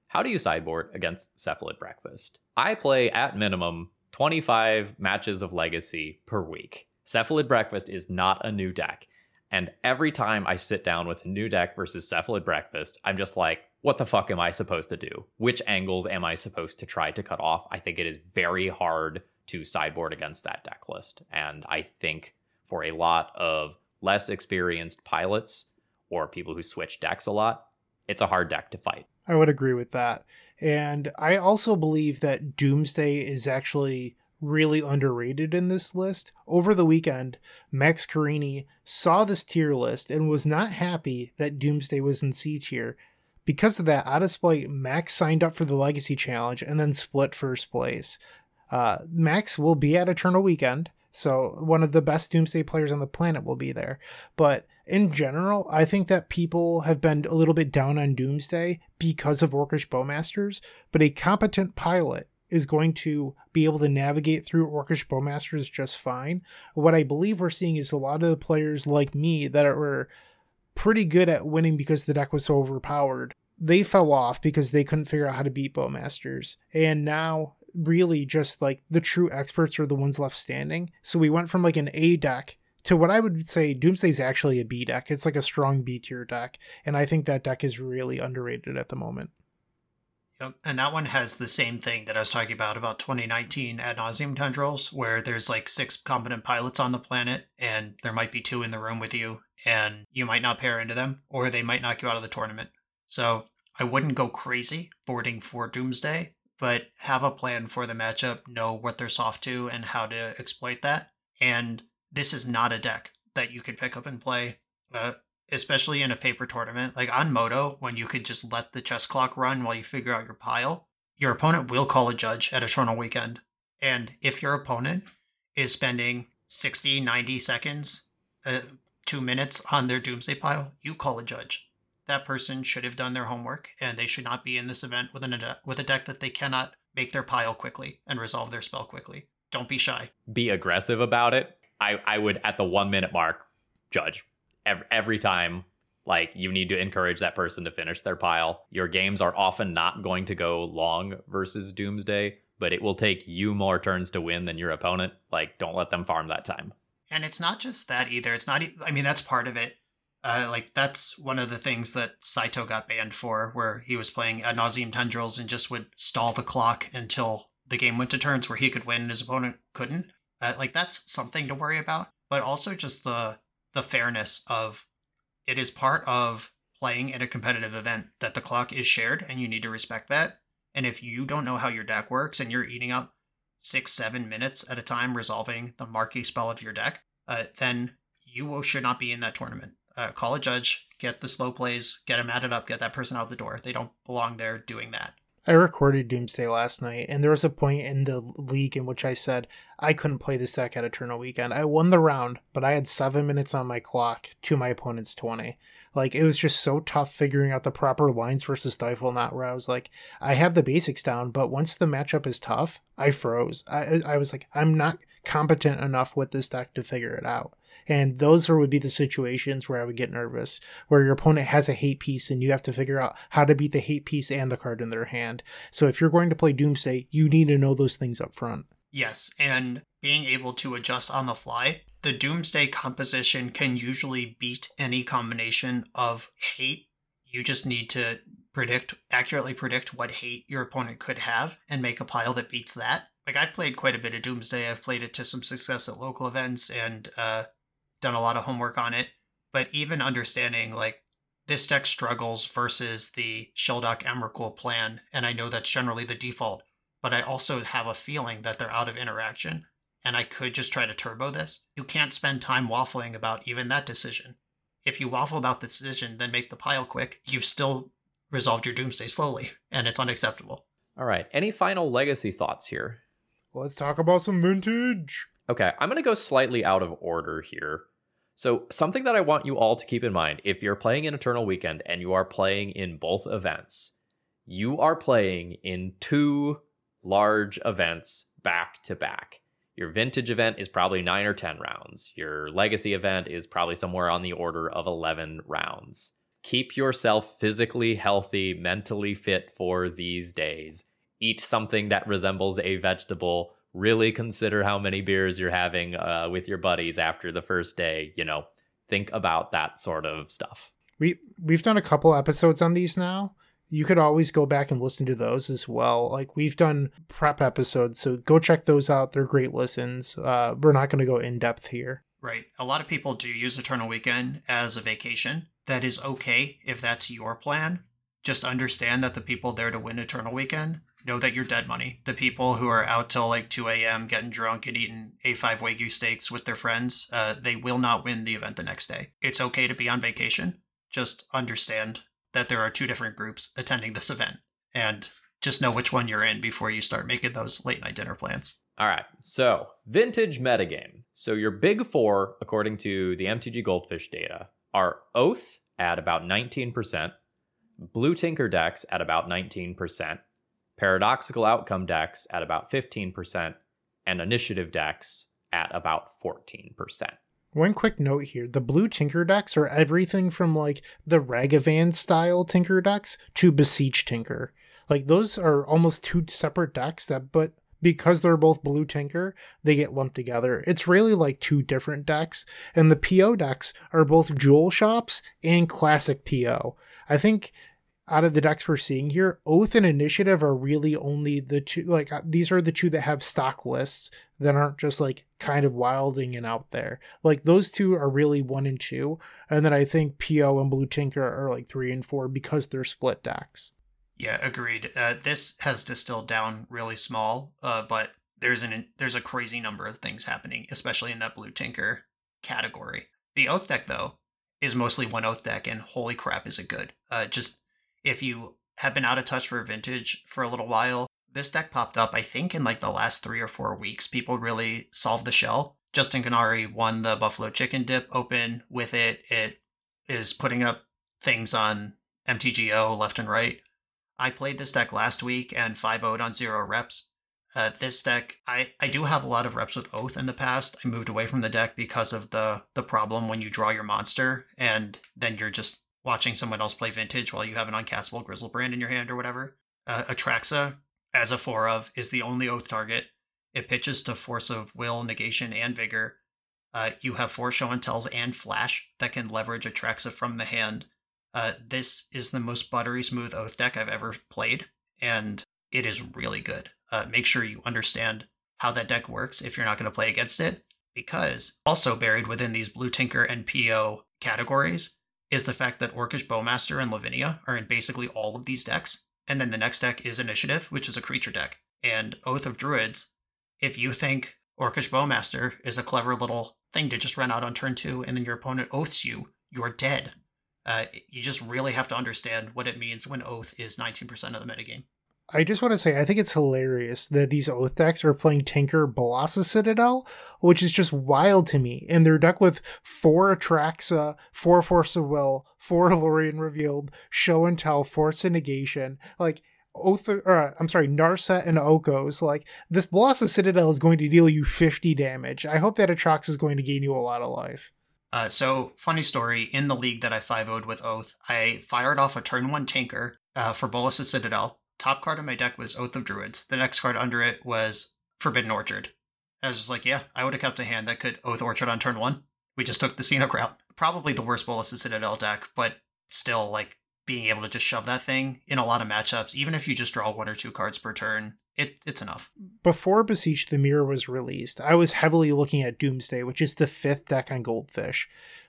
How do you sideboard against Cephalid Breakfast? I play at minimum 25 matches of Legacy per week. Cephalid Breakfast is not a new deck. And every time I sit down with a new deck versus Cephalid Breakfast, I'm just like, what the fuck am I supposed to do? Which angles am I supposed to try to cut off? I think it is very hard to sideboard against that deck list. And I think for a lot of less experienced pilots or people who switch decks a lot, it's a hard deck to fight. I would agree with that. And I also believe that Doomsday is actually really underrated in this list. Over the weekend, Max Carini saw this tier list and was not happy that Doomsday was in C tier. Because of that, out of spite, Max signed up for the Legacy Challenge and then split first place. Uh, Max will be at Eternal Weekend, so one of the best Doomsday players on the planet will be there. But in general, I think that people have been a little bit down on Doomsday because of Orcish Bowmasters, but a competent pilot is going to be able to navigate through Orcish Bowmasters just fine. What I believe we're seeing is a lot of the players like me that were pretty good at winning because the deck was so overpowered. They fell off because they couldn't figure out how to beat Bowmasters. And now really just like the true experts are the ones left standing. So we went from like an A deck to what I would say Doomsday's actually a B deck. It's like a strong B tier deck. And I think that deck is really underrated at the moment. Yep. And that one has the same thing that I was talking about about 2019 ad nauseam tendrils, where there's like six competent pilots on the planet, and there might be two in the room with you, and you might not pair into them, or they might knock you out of the tournament. So I wouldn't go crazy boarding for Doomsday, but have a plan for the matchup, know what they're soft to, and how to exploit that. And this is not a deck that you could pick up and play, uh, especially in a paper tournament. Like on Moto, when you could just let the chess clock run while you figure out your pile, your opponent will call a judge at a Eternal Weekend. And if your opponent is spending 60, 90 seconds, uh, two minutes on their Doomsday pile, you call a judge that person should have done their homework and they should not be in this event with, an, with a deck that they cannot make their pile quickly and resolve their spell quickly. Don't be shy. Be aggressive about it. I, I would, at the one minute mark, judge every, every time. Like, you need to encourage that person to finish their pile. Your games are often not going to go long versus Doomsday, but it will take you more turns to win than your opponent. Like, don't let them farm that time. And it's not just that either. It's not, I mean, that's part of it uh, like that's one of the things that Saito got banned for, where he was playing ad nauseam tendrils and just would stall the clock until the game went to turns where he could win and his opponent couldn't. Uh, like that's something to worry about, but also just the the fairness of it is part of playing in a competitive event that the clock is shared and you need to respect that. And if you don't know how your deck works and you're eating up six, seven minutes at a time resolving the marquee spell of your deck, uh, then you should not be in that tournament uh, call a judge, get the slow plays, get them added up, get that person out the door. They don't belong there doing that. I recorded Doomsday last night, and there was a point in the league in which I said I couldn't play this deck at Eternal Weekend. I won the round, but I had seven minutes on my clock to my opponent's 20. Like, it was just so tough figuring out the proper lines versus Stifle not where I was like, I have the basics down, but once the matchup is tough, I froze. I, I was like, I'm not competent enough with this deck to figure it out. And those are, would be the situations where I would get nervous, where your opponent has a hate piece and you have to figure out how to beat the hate piece and the card in their hand. So if you're going to play Doomsday, you need to know those things up front. Yes, and being able to adjust on the fly. The Doomsday composition can usually beat any combination of hate. You just need to predict accurately predict what hate your opponent could have and make a pile that beats that. Like I've played quite a bit of Doomsday. I've played it to some success at local events and uh, done a lot of homework on it, but even understanding like this deck struggles versus the Shelldock Emrakul plan, and I know that's generally the default, but I also have a feeling that they're out of interaction, and I could just try to turbo this. You can't spend time waffling about even that decision. If you waffle about the decision, then make the pile quick, you've still resolved your doomsday slowly, and it's unacceptable. All right. Any final legacy thoughts here? Let's talk about some vintage. Okay, I'm going to go slightly out of order here. So, something that I want you all to keep in mind if you're playing in Eternal Weekend and you are playing in both events, you are playing in two large events back to back. Your vintage event is probably nine or 10 rounds. Your legacy event is probably somewhere on the order of 11 rounds. Keep yourself physically healthy, mentally fit for these days. Eat something that resembles a vegetable. Really consider how many beers you're having uh, with your buddies after the first day. You know, think about that sort of stuff. We we've done a couple episodes on these now, you could always go back and listen to those as well. Like we've done prep episodes, so go check those out. They're great listens. Uh, we're not going to go in depth here. Right. A lot of people do use Eternal Weekend as a vacation. That is okay if that's your plan. Just understand that the people there to win Eternal Weekend know that you're dead money. The people who are out till like 2 a.m. getting drunk and eating A5 Wagyu steaks with their friends, uh, they will not win the event the next day. It's okay to be on vacation. Just understand that there are two different groups attending this event and just know which one you're in before you start making those late night dinner plans. All right, so vintage metagame. So your big four, according to the MTG Goldfish data, are Oath at about 19%, Blue Tinker decks at about 19%, Paradoxical Outcome decks at about 15%, and Initiative decks at about 14%. One quick note here the blue Tinker decks are everything from like the Ragavan style Tinker decks to Beseech Tinker. Like those are almost two separate decks that, but because they're both blue Tinker, they get lumped together. It's really like two different decks, and the PO decks are both Jewel Shops and Classic PO. I think out of the decks we're seeing here, Oath and Initiative are really only the two. Like uh, these are the two that have stock lists that aren't just like kind of wilding and out there. Like those two are really one and two, and then I think PO and Blue Tinker are like three and four because they're split decks. Yeah, agreed. Uh, this has distilled down really small, uh, but there's an there's a crazy number of things happening, especially in that Blue Tinker category. The Oath deck though is mostly one Oath deck, and holy crap, is it good! Uh, just if you have been out of touch for vintage for a little while, this deck popped up, I think, in like the last three or four weeks. People really solved the shell. Justin Canary won the Buffalo Chicken Dip Open with it. It is putting up things on MTGO left and right. I played this deck last week and 5 0 on zero reps. Uh, this deck, I, I do have a lot of reps with Oath in the past. I moved away from the deck because of the the problem when you draw your monster and then you're just watching someone else play vintage while you have an uncastable Griselbrand in your hand or whatever. Uh, Atraxa, as a four of, is the only oath target. It pitches to force of will, negation, and vigor. Uh, you have four show and tells and flash that can leverage Atraxa from the hand. Uh, this is the most buttery smooth oath deck I've ever played, and it is really good. Uh, make sure you understand how that deck works if you're not going to play against it, because also buried within these Blue Tinker and PO categories is the fact that Orcish Bowmaster and Lavinia are in basically all of these decks. And then the next deck is Initiative, which is a creature deck. And Oath of Druids, if you think Orcish Bowmaster is a clever little thing to just run out on turn two and then your opponent oaths you, you're dead. Uh, you just really have to understand what it means when Oath is 19% of the metagame. I just want to say I think it's hilarious that these Oath decks are playing Tinker Bolas's Citadel, which is just wild to me. And they're deck with four Atraxa, four Force of Will, four Lorien Revealed, Show and Tell, Force and Negation. Like Oath, or I'm sorry, Narset and Okos. Like this Bolas's Citadel is going to deal you 50 damage. I hope that Atraxa is going to gain you a lot of life. Uh, so, funny story in the league that I 5 0'd with Oath, I fired off a turn one Tinker uh, for Bolas's Citadel top card in my deck was Oath of Druids. The next card under it was Forbidden Orchard. And I was just like, yeah, I would have kept a hand that could Oath Orchard on turn one. We just took the Scenic route. Probably the worst Bolas's Citadel deck, but still, like, being able to just shove that thing in a lot of matchups, even if you just draw one or two cards per turn, it, it's enough. Before Beseech the Mirror was released, I was heavily looking at Doomsday, which is the fifth deck on Goldfish.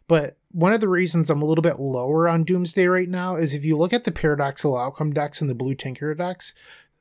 But one of the reasons I'm a little bit lower on Doomsday right now is if you look at the paradoxical outcome decks and the blue Tinker decks,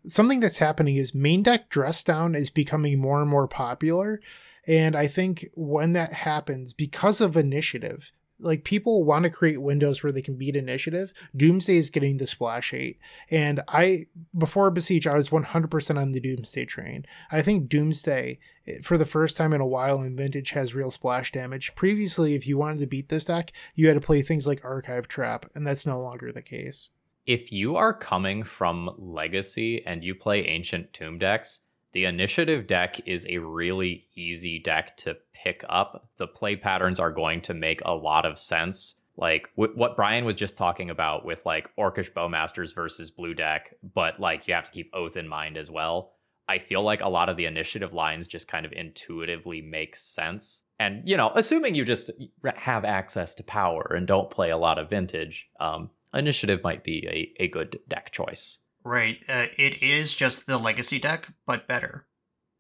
something that's happening is main deck dress down is becoming more and more popular. And I think when that happens, because of initiative, like people want to create windows where they can beat initiative. Doomsday is getting the splash eight, and I before Beseech I was 100% on the Doomsday train. I think Doomsday eh, for the first time in a while in Vintage has real splash damage. Previously, if you wanted to beat this deck, you had to play things like Archive Trap, and that's no longer the case. If you are coming from Legacy and you play Ancient Tomb decks, the initiative deck is a really easy deck to pick up. The play patterns are going to make a lot of sense. Like w- what Brian was just talking about with like Orcish Bowmasters versus Blue deck, but like you have to keep Oath in mind as well. I feel like a lot of the initiative lines just kind of intuitively make sense. And, you know, assuming you just have access to power and don't play a lot of vintage, um, initiative might be a, a good deck choice. Right. Uh, it is just the legacy deck, but better.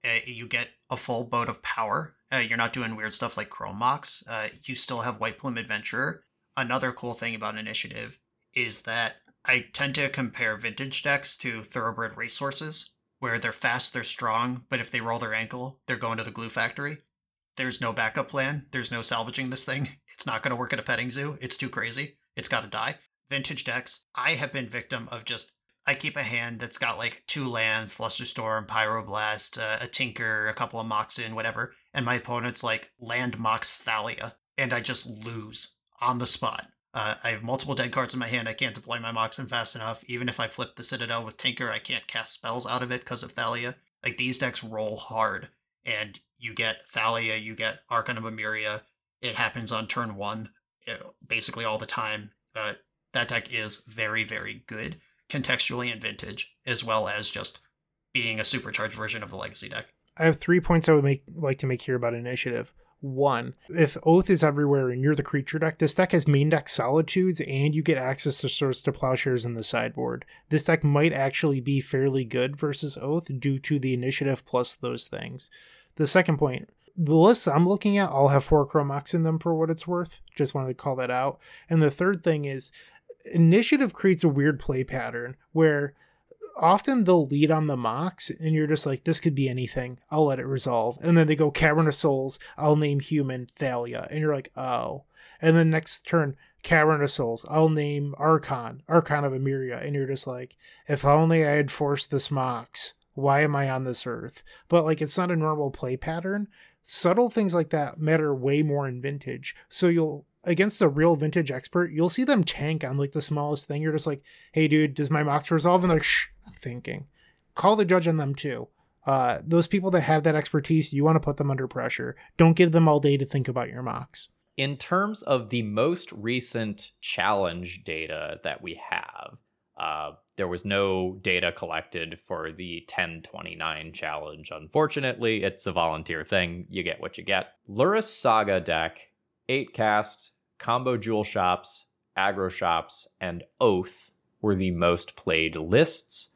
Uh, you get a full boat of power. Uh, you're not doing weird stuff like Chrome Mox. Uh, you still have White Plume Adventurer. Another cool thing about Initiative is that I tend to compare vintage decks to Thoroughbred Racehorses, where they're fast, they're strong, but if they roll their ankle, they're going to the glue factory. There's no backup plan. There's no salvaging this thing. It's not going to work at a petting zoo. It's too crazy. It's got to die. Vintage decks, I have been victim of just I keep a hand that's got like two lands, Flusterstorm, Pyroblast, uh, a Tinker, a couple of Moxen, whatever, and my opponent's like land Mox Thalia, and I just lose on the spot. Uh, I have multiple dead cards in my hand. I can't deploy my Moxen fast enough. Even if I flip the Citadel with Tinker, I can't cast spells out of it because of Thalia. Like these decks roll hard, and you get Thalia, you get Archon of Emeria. It happens on turn one, uh, basically all the time. Uh, that deck is very, very good contextually and vintage, as well as just being a supercharged version of the legacy deck. I have three points I would make like to make here about initiative. One, if Oath is everywhere and you're the creature deck, this deck has main deck solitudes and you get access to Swords to Plowshares in the sideboard. This deck might actually be fairly good versus Oath due to the initiative plus those things. The second point, the lists I'm looking at all have four Chrome Mox in them for what it's worth. Just wanted to call that out. And the third thing is initiative creates a weird play pattern where often they'll lead on the Mox and you're just like this could be anything. I'll let it resolve. And then they go cavern of souls i'll name human thalia. And you're like oh. And then next turn cavern of souls i'll name archon archon of emeria. And you're just like if only i had forced this mox why am i on this earth? But like it's not a normal play pattern. Subtle things like that matter way more in vintage. So you'll against a real vintage expert, you'll see them tank on like the smallest thing. You're just like, hey, dude, does my Mox resolve? And they're like, shh, I'm thinking. Call the judge on them too. Uh, those people that have that expertise, you want to put them under pressure. Don't give them all day to think about your Mox. In terms of the most recent challenge data that we have, uh, there was no data collected for the 1029 challenge. Unfortunately, it's a volunteer thing. You get what you get. Lurrus Saga deck 8 Cast, Combo Jewel Shops, Agro Shops, and Oath were the most played lists,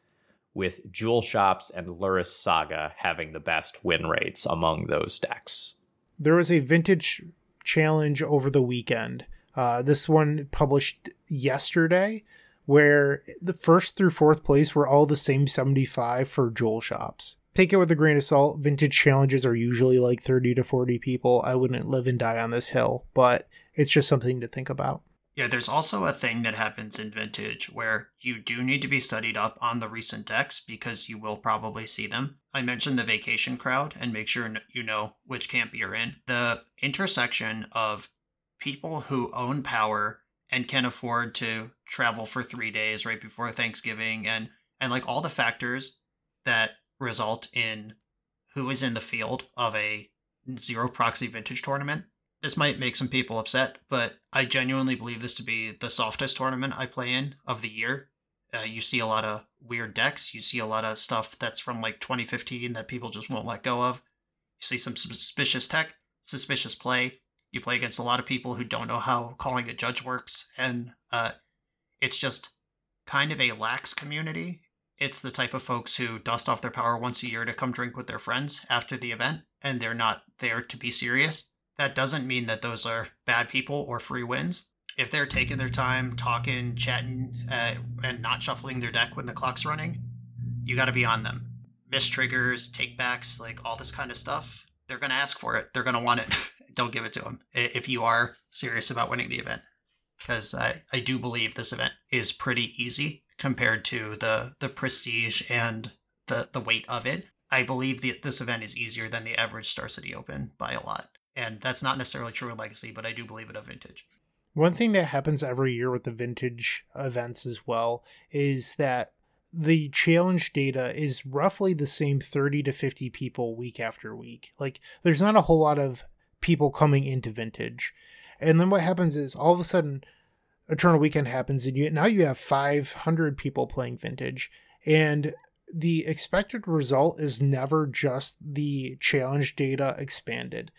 with Jewel Shops and Lurrus Saga having the best win rates among those decks. There was a vintage challenge over the weekend. Uh, this one published yesterday, where the first through fourth place were all the same 75 for Jewel Shops take it with a grain of salt. Vintage challenges are usually like 30 to 40 people. I wouldn't live and die on this hill, but it's just something to think about. Yeah, there's also a thing that happens in Vintage where you do need to be studied up on the recent decks because you will probably see them. I mentioned the vacation crowd and make sure you know which camp you're in. The intersection of people who own power and can afford to travel for three days right before Thanksgiving and and like all the factors that result in who is in the field of a zero proxy vintage tournament. This might make some people upset, but I genuinely believe this to be the softest tournament I play in of the year. Uh, you see a lot of weird decks. You see a lot of stuff that's from like 2015 that people just won't let go of. You see some suspicious tech, suspicious play. You play against a lot of people who don't know how calling a judge works, and uh, it's just kind of a lax community it's the type of folks who dust off their power once a year to come drink with their friends after the event, and they're not there to be serious. That doesn't mean that those are bad people or free wins. If they're taking their time, talking, chatting, uh, and not shuffling their deck when the clock's running, you got to be on them. Miss triggers, takebacks, like all this kind of stuff. They're going to ask for it. They're going to want it. don't give it to them if you are serious about winning the event. Because I, I do believe this event is pretty easy compared to the, the prestige and the, the weight of it. I believe that this event is easier than the average Star City Open by a lot. And that's not necessarily true in Legacy, but I do believe it of Vintage. One thing that happens every year with the Vintage events as well is that the challenge data is roughly the same 30 to 50 people week after week. Like, there's not a whole lot of people coming into Vintage. And then what happens is all of a sudden, Eternal Weekend happens, and you now you have 500 people playing Vintage, and the expected result is never just the challenge data expanded.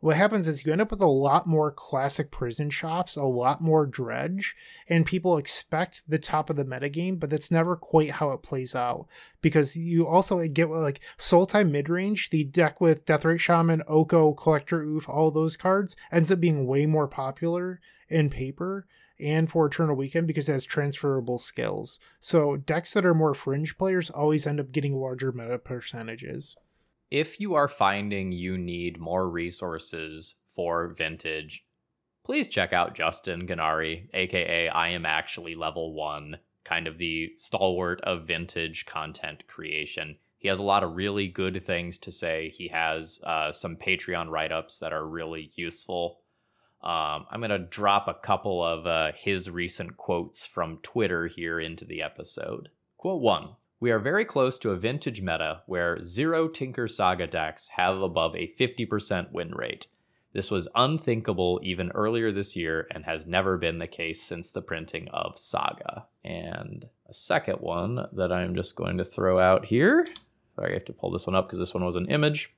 What happens is you end up with a lot more classic prison shops, a lot more dredge, and people expect the top of the metagame, but that's never quite how it plays out. Because you also get like Sultai mid range, the deck with Deathrite Shaman, Oko, Collector Oof, all those cards ends up being way more popular in paper and for Eternal Weekend because it has transferable skills. So decks that are more fringe players always end up getting larger meta percentages if you are finding you need more resources for vintage, please check out Justin Gennari, aka I am actually level one, kind of the stalwart of vintage content creation. He has a lot of really good things to say. He has uh, some Patreon write ups that are really useful. Um, I'm going to drop a couple of uh, his recent quotes from Twitter here into the episode. Quote one we are very close to a vintage meta where zero Tinker Saga decks have above a 50% win rate. This was unthinkable even earlier this year and has never been the case since the printing of Saga. And a second one that I'm just going to throw out here. Sorry, I have to pull this one up because this one was an image.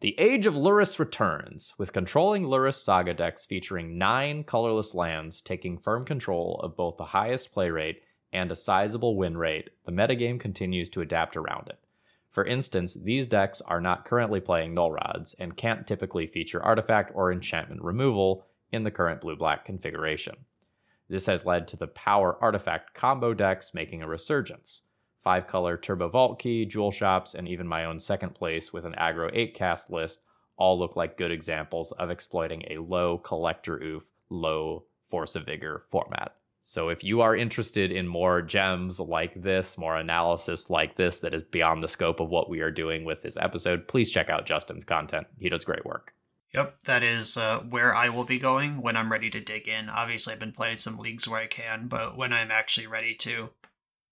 The Age of Lurrus returns, with controlling Lurrus Saga decks featuring nine colorless lands taking firm control of both the highest play rate and a sizable win rate, the metagame continues to adapt around it. For instance, these decks are not currently playing Null Rods and can't typically feature artifact or enchantment removal in the current blue black configuration. This has led to the power artifact combo decks making a resurgence. 5 color Turbo Vault Key, Jewel Shops, and even my own second place with an aggro 8 cast list all look like good examples of exploiting a low Collector Ouphe, low Force of Vigor format. So if you are interested in more gems like this, more analysis like this that is beyond the scope of what we are doing with this episode, please check out Justin's content. He does great work. Yep, that is uh, where I will be going when I'm ready to dig in. Obviously, I've been playing some leagues where I can, but when I'm actually ready to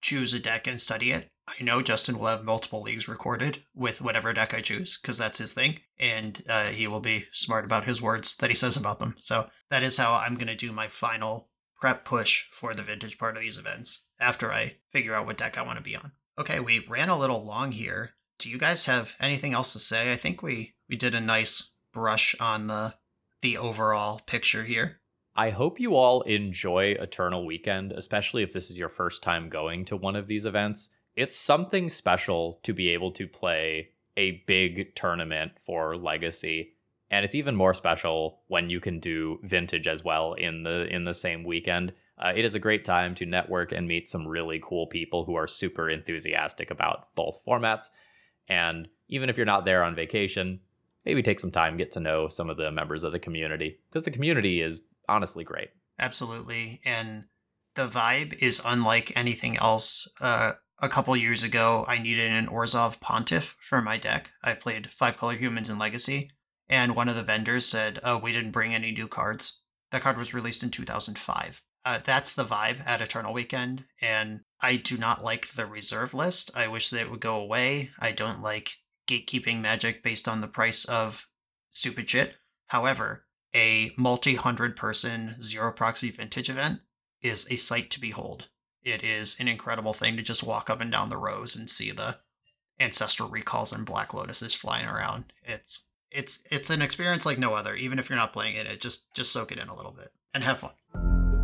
choose a deck and study it, I know Justin will have multiple leagues recorded with whatever deck I choose because that's his thing, and uh, he will be smart about his words that he says about them. So that is how I'm going to do my final prep push for the vintage part of these events after I figure out what deck I want to be on. Okay, we ran a little long here. Do you guys have anything else to say? I think we we did a nice brush on the the overall picture here. I hope you all enjoy Eternal Weekend, especially if this is your first time going to one of these events. It's something special to be able to play a big tournament for Legacy and it's even more special when you can do vintage as well in the in the same weekend. Uh, it is a great time to network and meet some really cool people who are super enthusiastic about both formats. And even if you're not there on vacation, maybe take some time get to know some of the members of the community because the community is honestly great. Absolutely, and the vibe is unlike anything else. Uh, a couple years ago, I needed an Orzhov Pontiff for my deck. I played five color humans in Legacy, and one of the vendors said, "Oh, we didn't bring any new cards." That card was released in 2005. Uh, that's the vibe at Eternal Weekend, and I do not like the reserve list. I wish that it would go away. I don't like gatekeeping magic based on the price of stupid shit. However, a multi hundred person zero proxy vintage event is a sight to behold. It is an incredible thing to just walk up and down the rows and see the ancestral recalls and black lotuses flying around. It's it's it's an experience like no other. Even if you're not playing it, it just just soak it in a little bit and have fun.